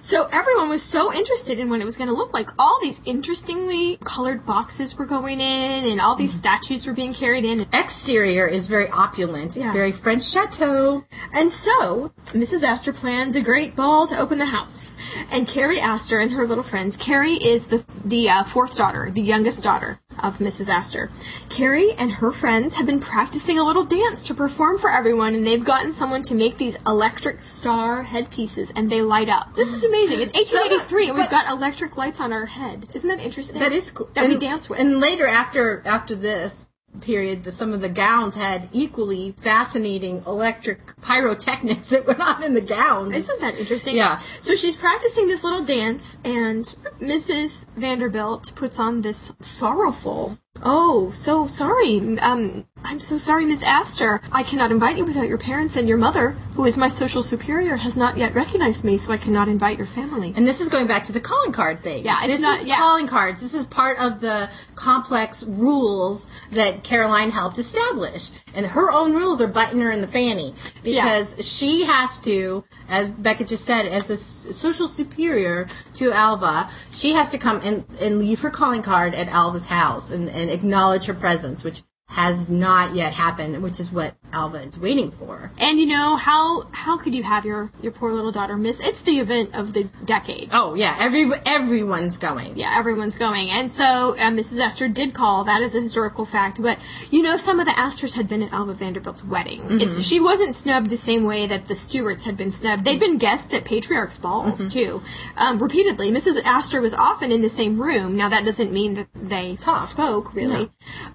So everyone was so interested in what it was going to look like. All these interestingly colored boxes were going in, and all these statues were being carried in. exterior is very opulent. It's Yeah. very French chateau. And so, Mrs. Astor plans a great ball to open the house. And Carrie Astor and her little friends. Carrie is the the uh, fourth daughter, the youngest daughter of Mrs. Astor. Carrie and her friends have been practicing a little dance to perform for everyone, and they've gotten someone to make these electric star headpieces, and they light up. This is amazing. It's 1883, and we've got electric lights on our head. Isn't that interesting? That is cool. That and, we dance with. And later, after after this period, the, some of the gowns had equally fascinating electric pyrotechnics that went on in the gowns. Isn't that interesting? Yeah. So she's practicing this little dance, and Mrs. Vanderbilt puts on this sorrowful. Oh, so sorry. Um, I'm so sorry, Miss Astor. I cannot invite you without your parents and your mother, who is my social superior, has not yet recognized me, so I cannot invite your family. And this is going back to the calling card thing. Yeah, this not- is yeah. calling cards. This is part of the complex rules that Caroline helped establish. And her own rules are biting her in the fanny because she has to, as Becca just said, as a s- social superior to Alva, she has to come and, and leave her calling card at Alva's house and, and acknowledge her presence, which has not yet happened, which is what Alva is waiting for. And you know how how could you have your your poor little daughter miss? It's the event of the decade. Oh yeah, every everyone's going. yeah, everyone's going. And so uh, Mrs. Astor did call. That is a historical fact. But you know, some of the Astors had been at Alva Vanderbilt's wedding. It's she wasn't snubbed the same way that the Stewarts had been snubbed. They'd been guests at patriarchs' balls too, um, repeatedly. Mrs. Astor was often in the same room. Now that doesn't mean that they Talked. spoke really,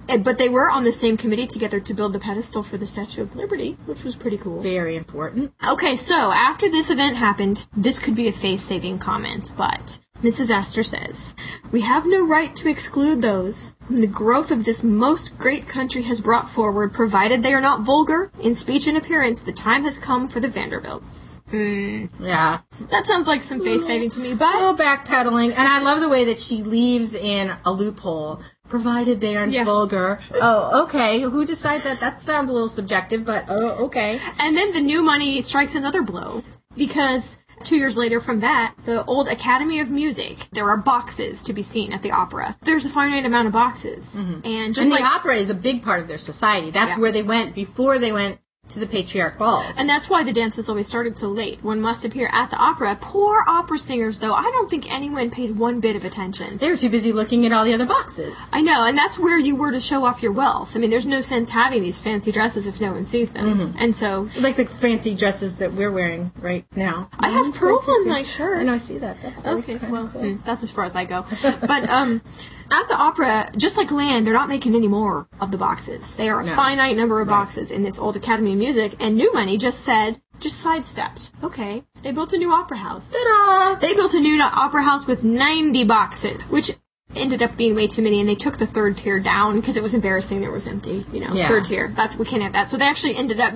Uh, but they were on the same committee together to build the pedestal for the Statue of Liberty, which was pretty cool. Very important. Okay, so after this event happened, this could be a face saving comment, but Mrs. Astor says, We have no right to exclude those whom the growth of this most great country has brought forward, provided they are not vulgar in speech and appearance. The time has come for the Vanderbilts. Hmm, yeah. That sounds like some face saving to me, A but little backpedaling, and I love the way that she leaves in a loophole, provided they aren't Yeah. vulgar. Oh, okay. Who decides that? That sounds a little subjective, but oh, okay. And then the new money strikes another blow because Two years later from that, the old Academy of Music, there are boxes to be seen at the opera. There's a finite amount of boxes. Mm-hmm. And just And like the opera is a big part of their society. That's Yeah. where they went before they went to the patriarch balls. And that's why the dances always started so late. One must appear at the opera. Poor opera singers, though, I don't think anyone paid one bit of attention. they were too busy looking at all the other boxes. I know, and that's where you were to show off your wealth. I mean, there's no sense having these fancy dresses if no one sees them. Mm-hmm. And so, Like the fancy dresses that we're wearing right now. I have pearls on my shirt. I know, I see that. That's really okay, well, cool. mm, that's as far as I go. But um, at the opera, just like land, they're not making any more of the boxes. They are a No. finite number of boxes in this old Academy of Music, and New Money just said, just sidestepped. Okay, they built a new opera house. Ta-da! They built a new opera house with 90 boxes, which ended up being way too many, and they took the third tier down because it was embarrassing. There was empty, you know, Yeah. third tier. That's we can't have that. So they actually ended up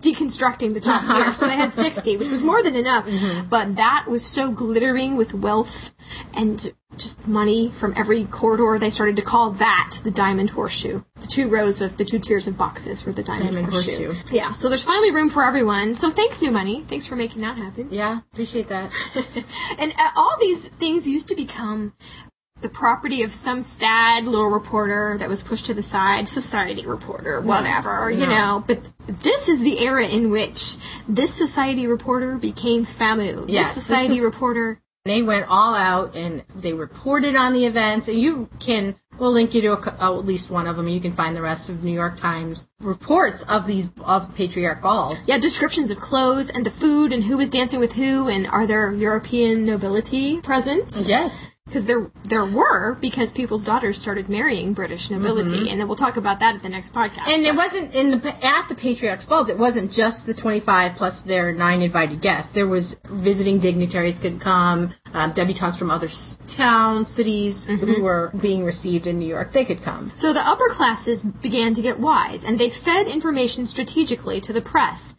deconstructing the top tier. So they had 60, which was more than enough. Mm-hmm. But that was so glittering with wealth and just money from every corridor. They started to call that the diamond horseshoe. The two rows of the two tiers of boxes were the diamond, Diamond horseshoe. horseshoe. Yeah. So there's finally room for everyone. So thanks, New Money. Thanks for making that happen. Yeah, appreciate that. And uh, all these things used to become the property of some sad little reporter that was pushed to the side, society reporter, whatever, you know. But this is the era in which this society reporter became FAMU. Yes, this this society is- reporter. They went all out and they reported on the events. And you can, we'll link you to a, oh, at least one of them. You can find the rest of New York Times reports of these of patriarch balls. Yeah, descriptions of clothes and the food and who was dancing with who and are there European nobility present? Yes. Because there there were because people's daughters started marrying British nobility, and then we'll talk about that at the next podcast. Mm-hmm. And it wasn't in the at the patriarch's balls. It wasn't just the twenty five plus their nine invited guests. There was visiting dignitaries could come, um, debutantes from other s- towns, cities who were being received in New York. They could come. so the upper classes began to get wise, and they fed information strategically to the press,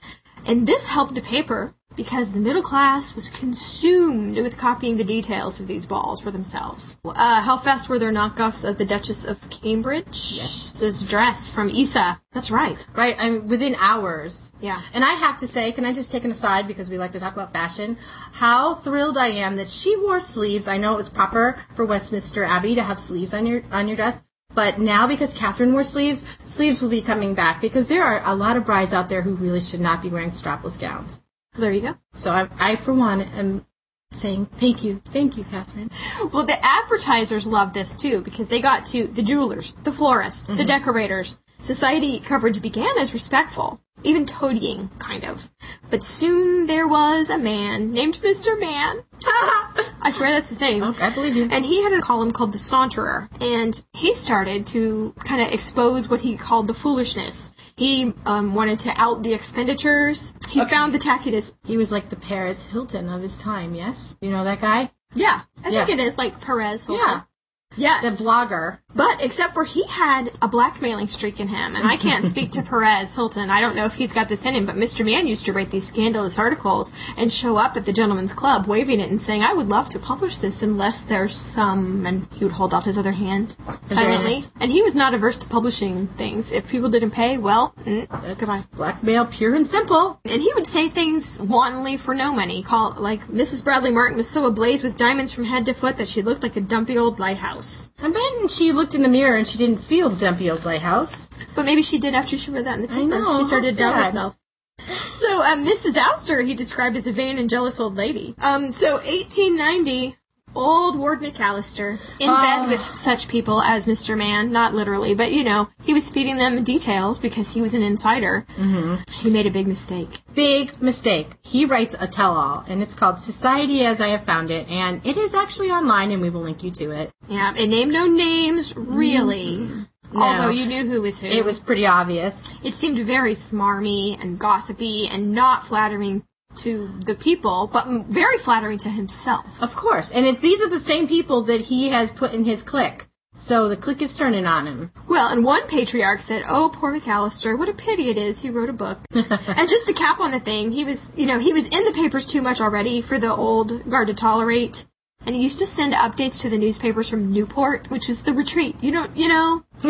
and this helped the paper. Because the middle class was consumed with copying the details of these balls for themselves. Uh, how fast were there knockoffs of the Duchess of Cambridge? Yes. This dress from Issa. That's right. Right, I mean, within hours. Yeah. And I have to say, can I just take an aside because we like to talk about fashion? How thrilled I am that she wore sleeves. I know it was proper for Westminster Abbey to have sleeves on your on your dress, but now because Catherine wore sleeves, sleeves will be coming back because there are a lot of brides out there who really should not be wearing strapless gowns. There you go. So I, I for one, am saying thank you, thank you, Catherine. Well, the advertisers loved this too because they got to the jewelers, the florists, the mm-hmm. decorators. Society coverage began as respectful, even toadying, kind of. But soon there was a man named Mr. Mann. I swear that's his name. Okay, I believe you. And he had a column called The Saunterer, and he started to kind of expose what he called the foolishness. He um, wanted to out the expenditures. He found the tackiness. He was like the Paris Hilton of his time. Yes, you know that guy. Yeah, I Yeah. think it is like Perez. Hilton. Yeah, Yes. the blogger. But except for he had a blackmailing streak in him, and I can't speak to Perez Hilton. I don't know if he's got this in him, but Mr. Mann used to write these scandalous articles and show up at the gentleman's club waving it and saying, "I would love to publish this unless there's some." And he would hold out his other hand silently, nice. and he was not averse to publishing things. If people didn't pay, well, mm, That's goodbye. blackmail, pure and simple. And he would say things wantonly for no money. Call like Mrs. Bradley Martin was so ablaze with diamonds from head to foot that she looked like a dumpy old lighthouse. I bet she looked in the mirror and she didn't feel the dumpy old lighthouse. But maybe she did after she read that in the paper. know, she started to doubt herself. So, um, Mrs. Astor, he described as a vain and jealous old lady. Um, so 1890, old Ward McAllister, in Oh. bed with such people as Mr. Mann, not literally, but you know, he was feeding them details because he was an insider. Mm-hmm. He made a big mistake. Big mistake. He writes a tell-all, and it's called Society as I Have Found It, and it is actually online, and we will link you to it. Yeah, it named no names, really. no Although you knew who was who. It was pretty obvious. it seemed very smarmy and gossipy and not flattering to the people, but very flattering to himself. Of course. And it, these are the same people that he has put in his clique. So the clique is turning on him. Well, and one patriarch said, "Oh, poor McAllister, what a pity it is he wrote a book." and just the cap on the thing, he was, you know, he was in the papers too much already for the old guard to tolerate. And he used to send updates to the newspapers from Newport, which is the retreat. You know, you know,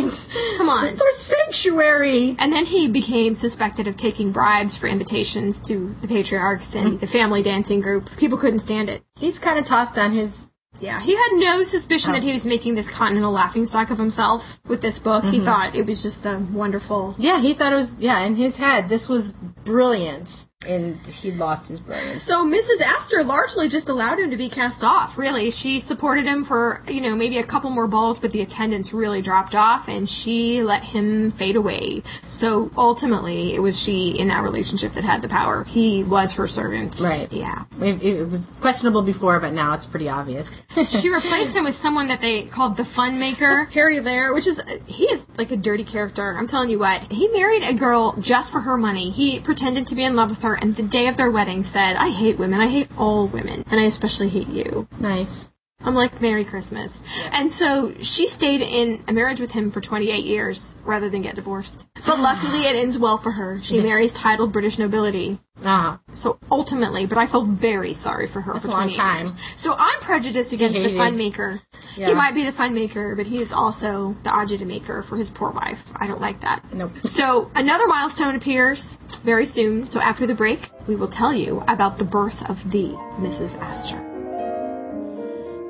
Come on. Their sanctuary. And then he became suspected of taking bribes for invitations to the patriarchs and the family dancing group. People couldn't stand it. He's kind of tossed on his. Yeah, he had no suspicion that he was making this continental laughingstock of himself with this book. He mm-hmm. thought it was just a wonderful. Yeah, he thought it was. Yeah, in his head, this was brilliant, and he lost his brilliance. So Mrs. Astor largely just allowed him to be cast off. Really, she supported him for you know maybe a couple more balls, but the attendance really dropped off, and she let him fade away. So ultimately, it was she in that relationship that had the power. He was her servant. Right. Yeah. It, it was questionable before, but now it's pretty obvious. she replaced him with someone that they called the fun maker, Harry Lehr, which is he is like a dirty character. I'm telling you what. He married a girl just for her money. He pretended to be in love with her, and the day of their wedding said, "I hate women. I hate all women, and I especially hate you." nice. I'm like, Merry Christmas. And so she stayed in a marriage with him for 28 years rather than get divorced. But luckily it ends well for her. She marries titled British nobility. Ah, So ultimately, but I feel very sorry for her That's for a long 28 time. years. So I'm prejudiced against the fun maker. Yeah. He might be the fun maker, but he is also the agita maker for his poor wife. I don't like that. Nope. So another milestone appears very soon. So after the break, we will tell you about the birth of the Mrs. Astor.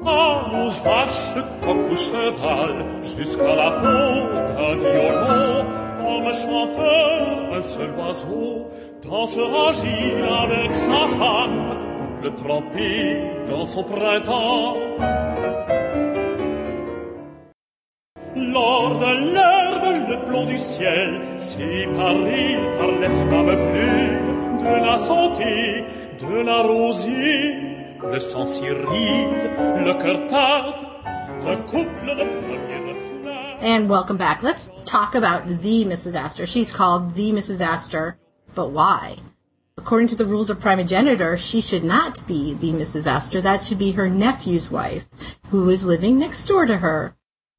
Allons vache, coq ou cheval, jusqu'à la peau d'un violon, homme chanteur, un seul oiseau, dansera Gilles avec sa femme, couple trempé dans son printemps. Lors de l'herbe, le plomb du ciel, séparé par les flammes brûles de la santé, de la rosier, le sang s'irise, le cœur tarde. And welcome back. Let's talk about the Mrs. Astor. She's called the Mrs. Astor, but why? According to the rules of primogeniture, she should not be the Mrs. Astor. That should be her nephew's wife, who is living next door to her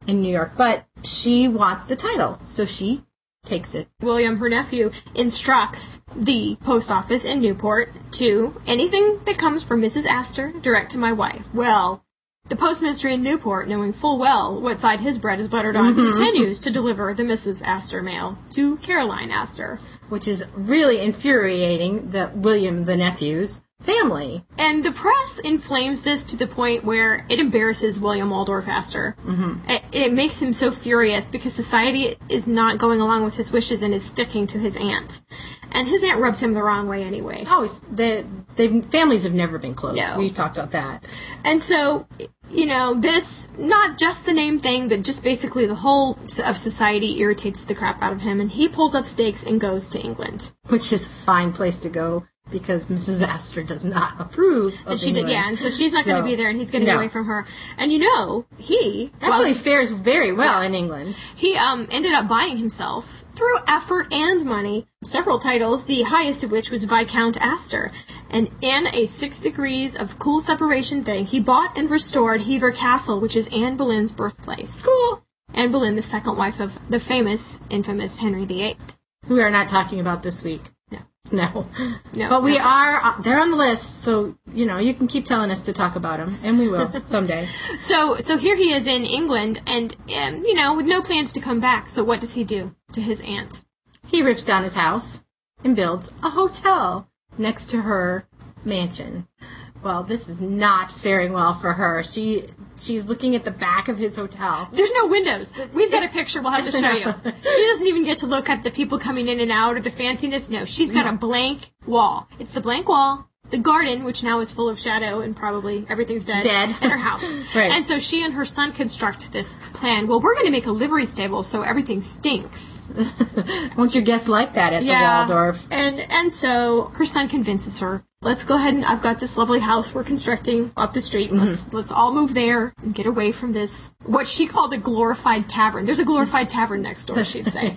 in New York. But she wants the title, so she takes it. William, her nephew, instructs the post office in Newport to anything that comes from Mrs. Astor direct to my wife. Well, the postmaster in Newport, knowing full well what side his bread is buttered on, mm-hmm. continues to deliver the Mrs. Astor mail to Caroline Astor. which is really infuriating the William the nephew's family. And the press inflames this to the point where it embarrasses William Waldorf Astor. Mm-hmm. It, it makes him so furious because society is not going along with his wishes and is sticking to his aunt. And his aunt rubs him the wrong way anyway. Always, the they families have never been close. No. We've talked about that. And so, you know, this, not just the name thing, but just basically the whole of society irritates the crap out of him. And he pulls up stakes and goes to England. which is a fine place to go because Mrs. Astor does not approve. Of And she did, yeah, and so she's not going to be there and he's getting no. away from her. And you know, he, Actually, well, fares very well in England. he um, ended up buying himself through effort and money several titles, the highest of which was Viscount Astor. And in a six degrees of cool separation thing, he bought and restored Hever Castle, which is Anne Boleyn's birthplace. Cool. Anne Boleyn, the second wife of the famous, infamous Henry VIII. Who We are not talking about this week. No. No. But we are, uh, they're on the list, so, you know, you can keep telling us to talk about them, and we will someday. So, so here he is in England, and um, you know, with no plans to come back. So, what does he do to his aunt? He rips down his house and builds a hotel next to her mansion. Well, this is not faring well for her. She she's looking at the back of his hotel. There's no windows. We've got a picture. We'll have to show you. She doesn't even get to look at the people coming in and out or the fanciness. No, she's got a blank wall. It's the blank wall. The garden, which now is full of shadow and probably everything's dead, Dead. and her house. Right. And so she and her son construct this plan. Well, we're going to make a livery stable so everything stinks. Won't your guests like that at the Waldorf? And and so her son convinces her, let's go ahead and I've got this lovely house we're constructing up the street. Mm-hmm. Let's let's all move there and get away from this what she called a glorified tavern. There's a glorified tavern next door, she'd say.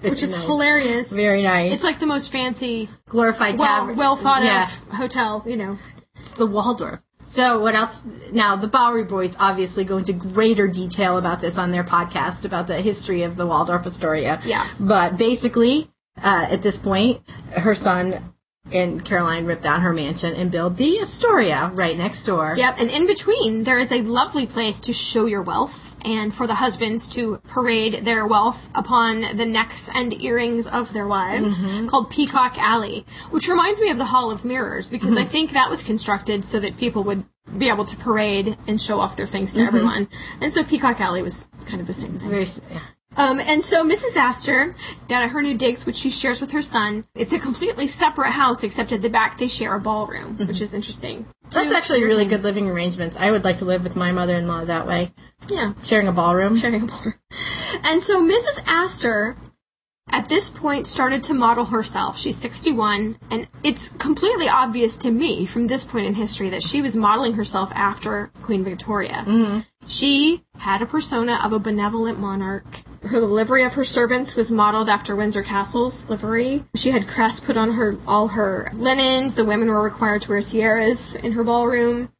Which is nice. hilarious. Very nice. It's like the most fancy, glorified well tavern. well thought yeah, of hotel, you know. It's the Waldorf. So what else? Now the Bowery Boys obviously go into greater detail about this on their podcast about the history of the Waldorf Astoria. Yeah. But basically, uh, at this point, her son and Caroline rip down her mansion and build the Astoria right next door. Yep, and in between, there is a lovely place to show your wealth and for the husbands to parade their wealth upon the necks and earrings of their wives mm-hmm. called Peacock Alley, which reminds me of the Hall of Mirrors because I mm-hmm. think that was constructed so that people would be able to parade and show off their things to mm-hmm. everyone. And so Peacock Alley was kind of the same thing. Very, yeah. Um, and so Mrs. Astor, down at her new digs, which she shares with her son, it's a completely separate house, except at the back they share a ballroom, which is interesting. That's actually really good living arrangements. I would like to live with my mother-in-law that way, yeah. sharing a ballroom. sharing a ballroom. And so Mrs. Astor, at this point, started to model herself. She's 61, and it's completely obvious to me from this point in history that she was modeling herself after Queen Victoria. She had a persona of a benevolent monarch. Her livery of her servants was modeled after Windsor Castle's livery. She had crests put on her all her linens. The women were required to wear tiaras in her ballroom.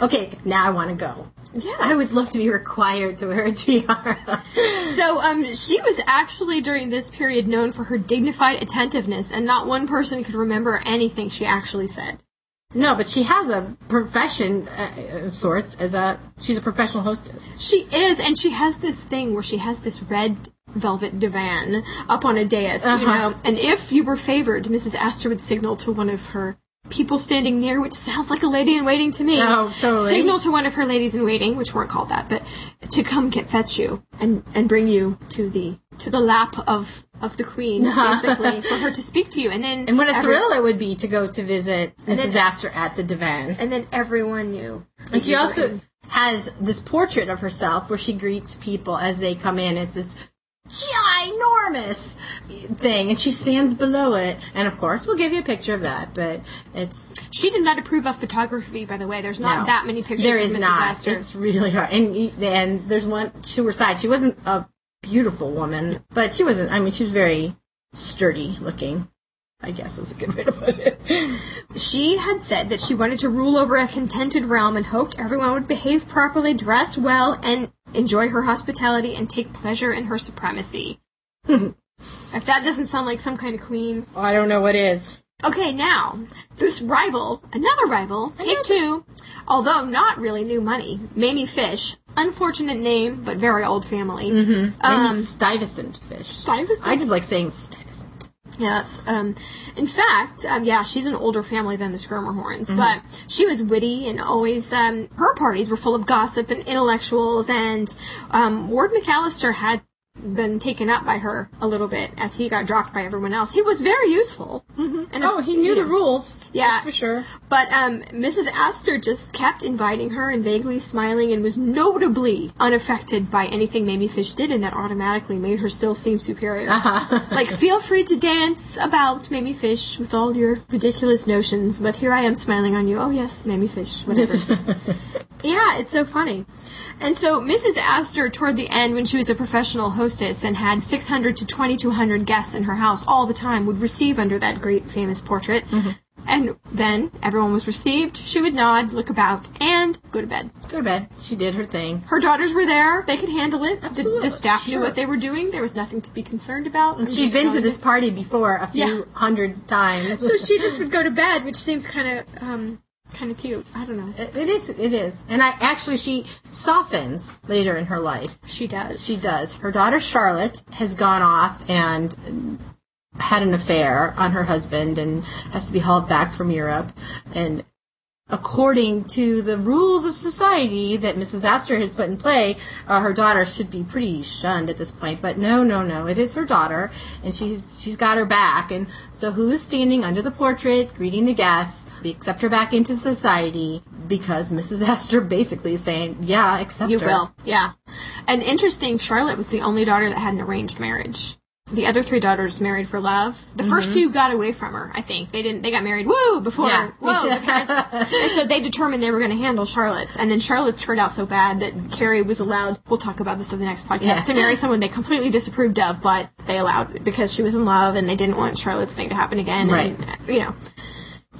Okay, now I want to go. Yeah, I would love to be required to wear a tiara. So, um, she was actually during this period known for her dignified attentiveness, and not one person could remember anything she actually said. No, but she has a profession uh, of sorts as a she's a professional hostess. She is, and she has this thing where she has this red velvet divan up on a dais, you Uh-huh. know, and if you were favored, Mrs. Astor would signal to one of her people standing near, which sounds like a lady in waiting to me. Oh, totally. Signal to one of her ladies in waiting, which weren't called that, but to come get fetch you and and bring you to the to the lap of of the queen, basically, for her to speak to you, and then And what a every- thrill it would be to go to visit then- Mrs. Astor at the divan. And then everyone knew. And she you were also in. has this portrait of herself where she greets people as they come in. It's this ginormous thing, and she stands below it. And of course, we'll give you a picture of that, but it's She did not approve of photography, by the way. There's not no. that many pictures There of is Mrs. not. Astor. It's really hard. And and there's one to her side. She wasn't a beautiful woman, but she wasn't. I mean, she was very sturdy looking. I guess is a good way to put it. She had said that she wanted to rule over a contented realm and hoped everyone would behave properly, dress well, and enjoy her hospitality and take pleasure in her supremacy. if that doesn't sound like some kind of queen. I don't know what is. Okay, now, this rival, another rival, Take Two, although not really new money, Mamie Fish, unfortunate name, but very old family. Maybe Um, Stuyvesant fish. Stuyvesant? I just like saying Stuyvesant. Yeah, that's, um, in fact, um, yeah, she's an older family than the Schermerhorns, Mm-hmm. but she was witty and always, um, her parties were full of gossip and intellectuals, and, um, Ward McAllister had been taken up by her a little bit as he got dropped by everyone else. He was very useful. Mm-hmm. And Oh, he knew the rules. Yeah. For sure. But um, Mrs. Astor just kept inviting her and vaguely smiling and was notably unaffected by anything Mamie Fish did, and that automatically made her still seem superior. like, feel free to dance about Mamie Fish with all your ridiculous notions, but here I am smiling on you. Oh, yes, Mamie Fish, whatever. yeah, it's so funny. And so Mrs. Astor, toward the end, when she was a professional hostess and had 600 to 2,200 guests in her house all the time, would receive under that great famous portrait. And then everyone was received. She would nod, look about, and go to bed. Go to bed. She did her thing. Her daughters were there. They could handle it. The, Absolutely, the staff knew what they were doing. There was nothing to be concerned about. I'm She's been to this party before a few Yeah. hundred times. So she just would go to bed, which seems kind of, um, kind of cute. I don't know. It- it is. It is. And I actually, she softens later in her life. She does. She does. Her daughter Charlotte has gone off and had an affair on her husband and has to be hauled back from Europe. And according to the rules of society that Mrs. Astor has put in play, uh, her daughter should be pretty shunned at this point. But no, no, no. It is her daughter, and she's she's got her back. And so, who is standing under the portrait, greeting the guests? We accept her back into society because Mrs. Astor basically is saying, "Yeah, accept You her." will, yeah. And interesting, Charlotte was the only daughter that had an arranged marriage. The other three daughters married for love. The first mm-hmm. two got away from her. I think they didn't. They got married. Woo! Before Yeah. whoa, the parents. and so they determined they were going to handle Charlotte's. And then Charlotte turned out so bad that Carrie was allowed. We'll talk about this in the next podcast. Yeah. To marry someone they completely disapproved of, but they allowed because she was in love and they didn't want Charlotte's thing to happen again. Right. And, you know.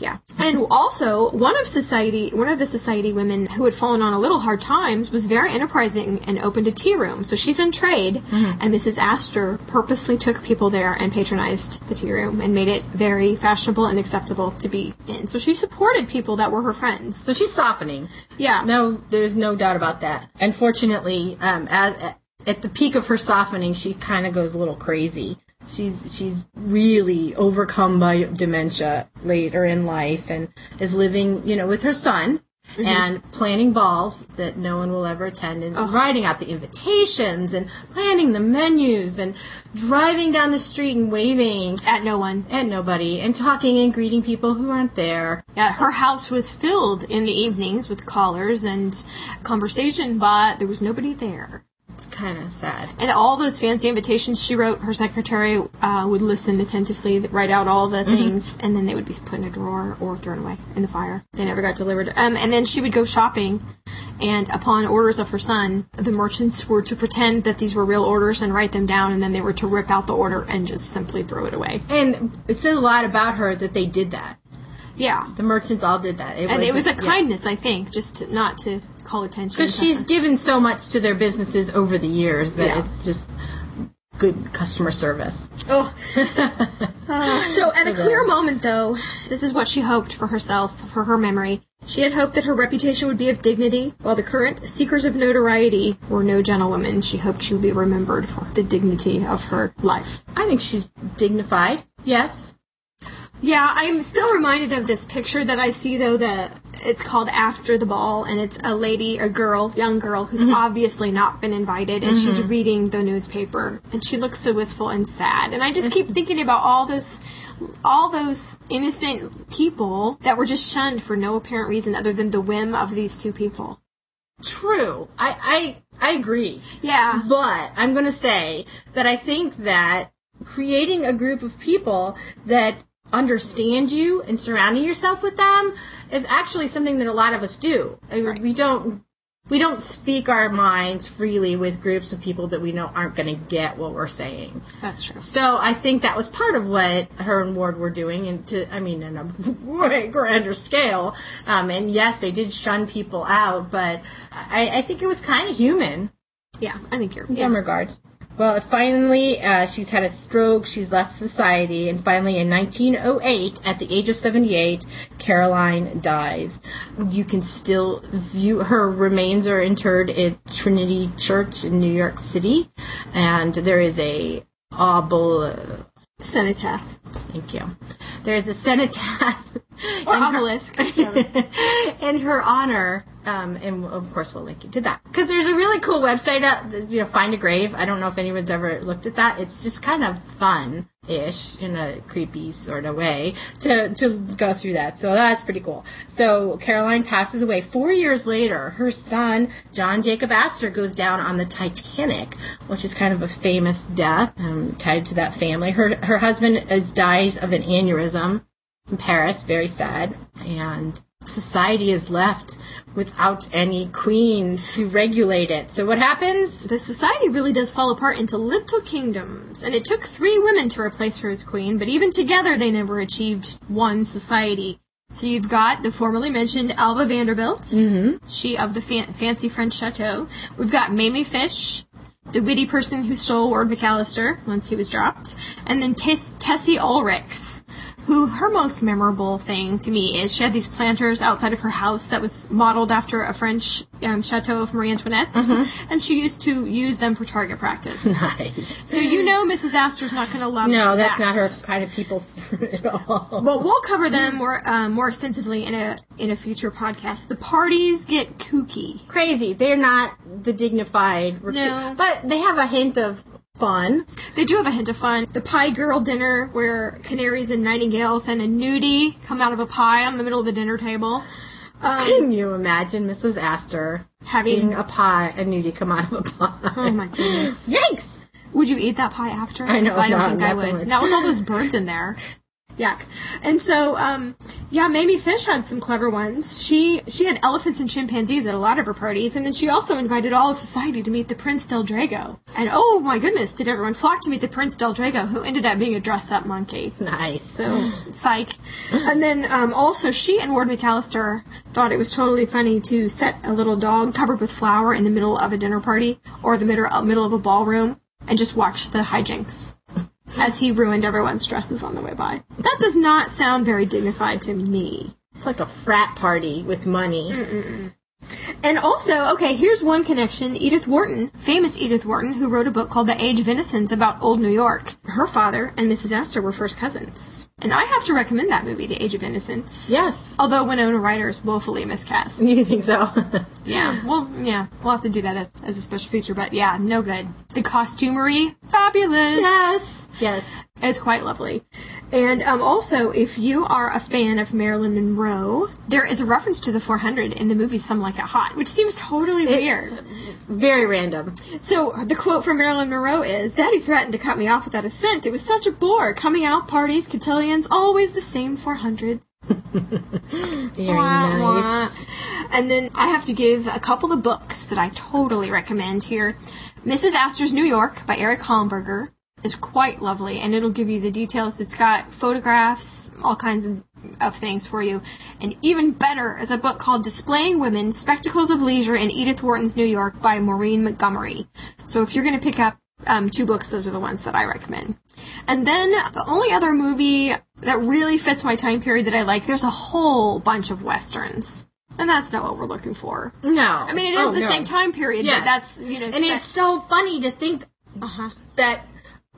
Yeah. And also, one of society, one of the society women who had fallen on a little hard times was very enterprising and opened a tea room. So she's in trade, and Mrs. Astor purposely took people there and patronized the tea room and made it very fashionable and acceptable to be in. So she supported people that were her friends. So she's softening. Yeah. No, there's no doubt about that. Unfortunately, um, as, at the peak of her softening, she kind of goes a little crazy. She's she's really overcome by dementia later in life and is living, you know, with her son mm-hmm. and planning balls that no one will ever attend and writing out the invitations and planning the menus and driving down the street and waving At no one. at nobody and talking and greeting people who aren't there. Yeah, her house was filled in the evenings with callers and conversation, but there was nobody there. It's kind of sad. And all those fancy invitations she wrote, her secretary uh, would listen attentively, write out all the things, and then they would be put in a drawer or thrown away in the fire. They never got delivered. Um, and then she would go shopping, and upon orders of her son, the merchants were to pretend that these were real orders and write them down, and then they were to rip out the order and just simply throw it away. And it says a lot about her that they did that. Yeah. The merchants all did that. And it was a yeah. kindness, I think, just to, not to call attention. Because she's given so much to their businesses over the years that Yeah. it's just good customer service. Oh. Uh, so, at a clear moment, though, this is what she hoped for herself, for her memory. She had hoped that her reputation would be of dignity, while the current seekers of notoriety were no gentlewomen. She hoped she would be remembered for the dignity of her life. I think she's dignified. Yes. Yeah, I'm still reminded of this picture that I see though that it's called After the Ball and it's a lady, a girl, young girl who's mm-hmm. obviously not been invited and she's mm-hmm. reading the newspaper and she looks so wistful and sad. And I just keep thinking about all this all those innocent people that were just shunned for no apparent reason other than the whim of these two people. True. I, I, I agree. Yeah. But I'm going to say that I think that creating a group of people that understand you and surrounding yourself with them is actually something that a lot of us do. Right. We don't we don't speak our minds freely with groups of people that we know aren't going to get what we're saying. That's true. So I think that was part of what her and Ward were doing, and to I mean, in a way grander scale. Um, and yes, they did shun people out, but I, I think it was kind of human Yeah, I think you're in yeah. some regards. Well, finally, uh, she's had a stroke. She's left society, and finally, in 1908, at the age of 78, Caroline dies. You can still view her remains are interred at Trinity Church in New York City, and there is a obel. Cenotaph. Thank you. There is a cenotaph Or in her- obelisk. whichever. in her honor. Um, and of course, we'll link you to that because there's a really cool website. That, you know, find a grave. I don't know if anyone's ever looked at that. It's just kind of fun ish in a creepy sort of way to to go through that. So that's pretty cool. So Caroline passes away four years later. Her son John Jacob Astor goes down on the Titanic, which is kind of a famous death um, tied to that family. Her her husband is dies of an aneurysm in Paris, very sad, and society is left without any queen to regulate it. So what happens? the society really does fall apart into little kingdoms, and it took three women to replace her as queen, but even together they never achieved one society. So you've got the formerly mentioned Alva Vanderbilt, mm-hmm. she of the fan- fancy French chateau. We've got Mamie Fish, the witty person who stole Ward McAllister once he was dropped, and then Tess- Tessie Oelrichs, who her most memorable thing to me is she had these planters outside of her house that was modeled after a French um, chateau of Marie Antoinette's, and she used to use them for target practice. Nice. So you know Mrs. Astor's not going to love that. No, that's that. not her kind of people at all. But we'll cover them more um, more extensively in a in a future podcast. The parties get kooky. Crazy. They're not the dignified. No. But they have a hint of fun. They do have a hint of fun. The pie girl dinner, where canaries and nightingales and a nudie come out of a pie on the middle of the dinner table. Um, Can you imagine Mrs. Astor Having- seeing a pie, a nudie come out of a pie? Oh my goodness! Yikes! Would you eat that pie after? I know, I don't not- think I so would. Not with all those birds in there. Yuck. And so, um, yeah, Mamie Fish had some clever ones. She she had elephants and chimpanzees at a lot of her parties, and then she also invited all of society to meet the Prince Del Drago. And oh my goodness, did everyone flock to meet the Prince Del Drago, who ended up being a dress-up monkey. Nice. So, psych. And then um, also, she and Ward McAllister thought it was totally funny to set a little dog covered with flour in the middle of a dinner party or the middle, middle of a ballroom and just watch the hijinks as he ruined everyone's dresses on the way by. That does not sound very dignified to me. It's like a frat party with money. And also, okay, here's one connection. Edith Wharton, famous Edith Wharton, who wrote a book called The Age of Innocence about old New York. Her father and Mrs. Astor were first cousins. And I have to recommend that movie, The Age of Innocence. Yes. Although Winona Ryder is woefully miscast. You think so? Yeah, well, yeah, we'll have to do that as a special feature, but yeah, no good. The costumery, fabulous. yes. Yes. It's quite lovely. And um, also, if you are a fan of Marilyn Monroe, there is a reference to the 400 in the movie Some Like It Hot, which seems totally weird. Very random. So the quote from Marilyn Monroe is, Daddy threatened to cut me off without a cent. It was such a bore. Coming out, parties, cotillions, always the same 400. Very Wah, nice. wah. And then I have to give a couple of books that I totally recommend here. Mrs. Astor's New York by Eric Homberger is quite lovely, and it'll give you the details. It's got photographs, all kinds of, of things for you. And even better is a book called Displaying Women, Spectacles of Leisure in Edith Wharton's New York by Maureen Montgomery. So if you're going to pick up um, two books, those are the ones that I recommend. And then the only other movie that really fits my time period that I like, there's a whole bunch of westerns. And that's not what we're looking for. No. I mean, it is Oh, the no. same time period, Yes. but that's, you know, And set- it's so funny to think uh-huh. that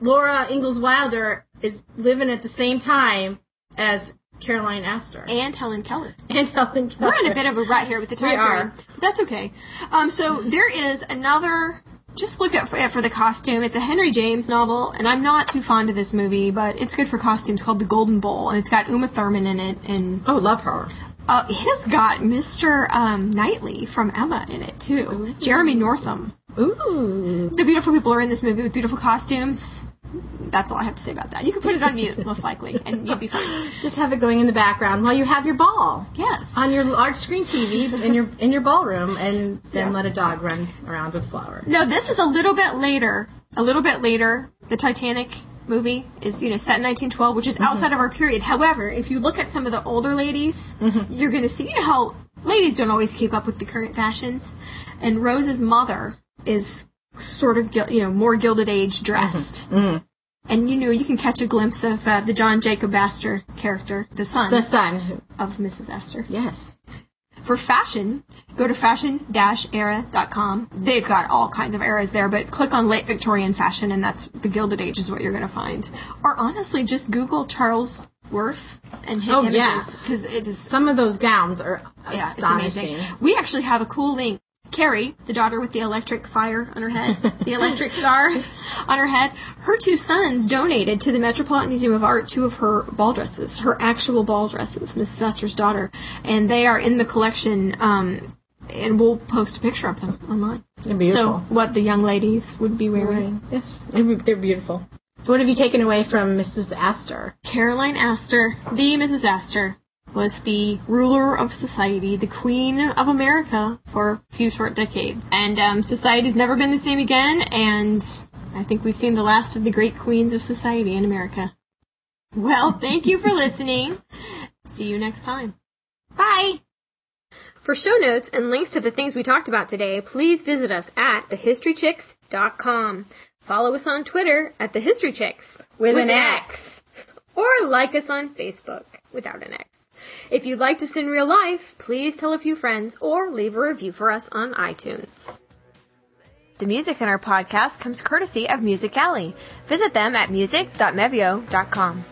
Laura Ingalls Wilder is living at the same time as Caroline Astor and Helen Keller. and Helen Keller. We're in a bit of a rut here with the time We are. period. But that's okay. Um, so there is another. Just look at for, for the costume. It's a Henry James novel, and I'm not too fond of this movie, but it's good for costumes. Called The Golden Bowl, and it's got Uma Thurman in it, and Oh, love her. uh, it has got Mr. Um, Knightley from Emma in it too. Jeremy Northam. Ooh. The beautiful people are in this movie with beautiful costumes. That's all I have to say about that. You can put it on mute, most likely, and you'll be fine. Just have it going in the background while you have your ball Yes. on your large screen TV in your in your ballroom, and then let a dog run around with flour. No, this is a little bit later. A little bit later. The Titanic movie is, you know, set in 1912, which is mm-hmm. outside of our period. However, if you look at some of the older ladies, mm-hmm. you're going to see, you know how ladies don't always keep up with the current fashions. And Rose's mother is sort of, you know, more Gilded Age dressed. And, you know, you can catch a glimpse of uh, the John Jacob Astor character, the son The son. of Mrs. Astor. Yes. For fashion, go to fashion-era.com. They've got all kinds of eras there, but click on late Victorian fashion and that's the Gilded Age is what you're going to find. Or honestly, just Google Charles Worth and hit Oh, images yeah. because it is Some of those gowns are yeah, it's astonishing. amazing. We actually have a cool link. Carrie, the daughter with the electric fire on her head, the electric star on her head, her two sons donated to the Metropolitan Museum of Art two of her ball dresses, her actual ball dresses, Mrs. Astor's daughter, and they are in the collection. Um, and we'll post a picture of them online. They're beautiful. So, what the young ladies would be wearing. Yes, they're they're beautiful. So, what have you taken away from Mrs. Astor? Caroline Astor, the Mrs. Astor, was the ruler of society, the queen of America for a few short decades. And um, society's never been the same again, and I think we've seen the last of the great queens of society in America. Well, thank you for listening. See you next time. Bye. For show notes and links to the things we talked about today, please visit us at thehistorychicks.com. Follow us on Twitter at thehistorychix with, an X. Or like us on Facebook without an X. If you'd like to in real life, please tell a few friends or leave a review for us on iTunes. The music in our podcast comes courtesy of Music Alley. Visit them at music.mevio.com.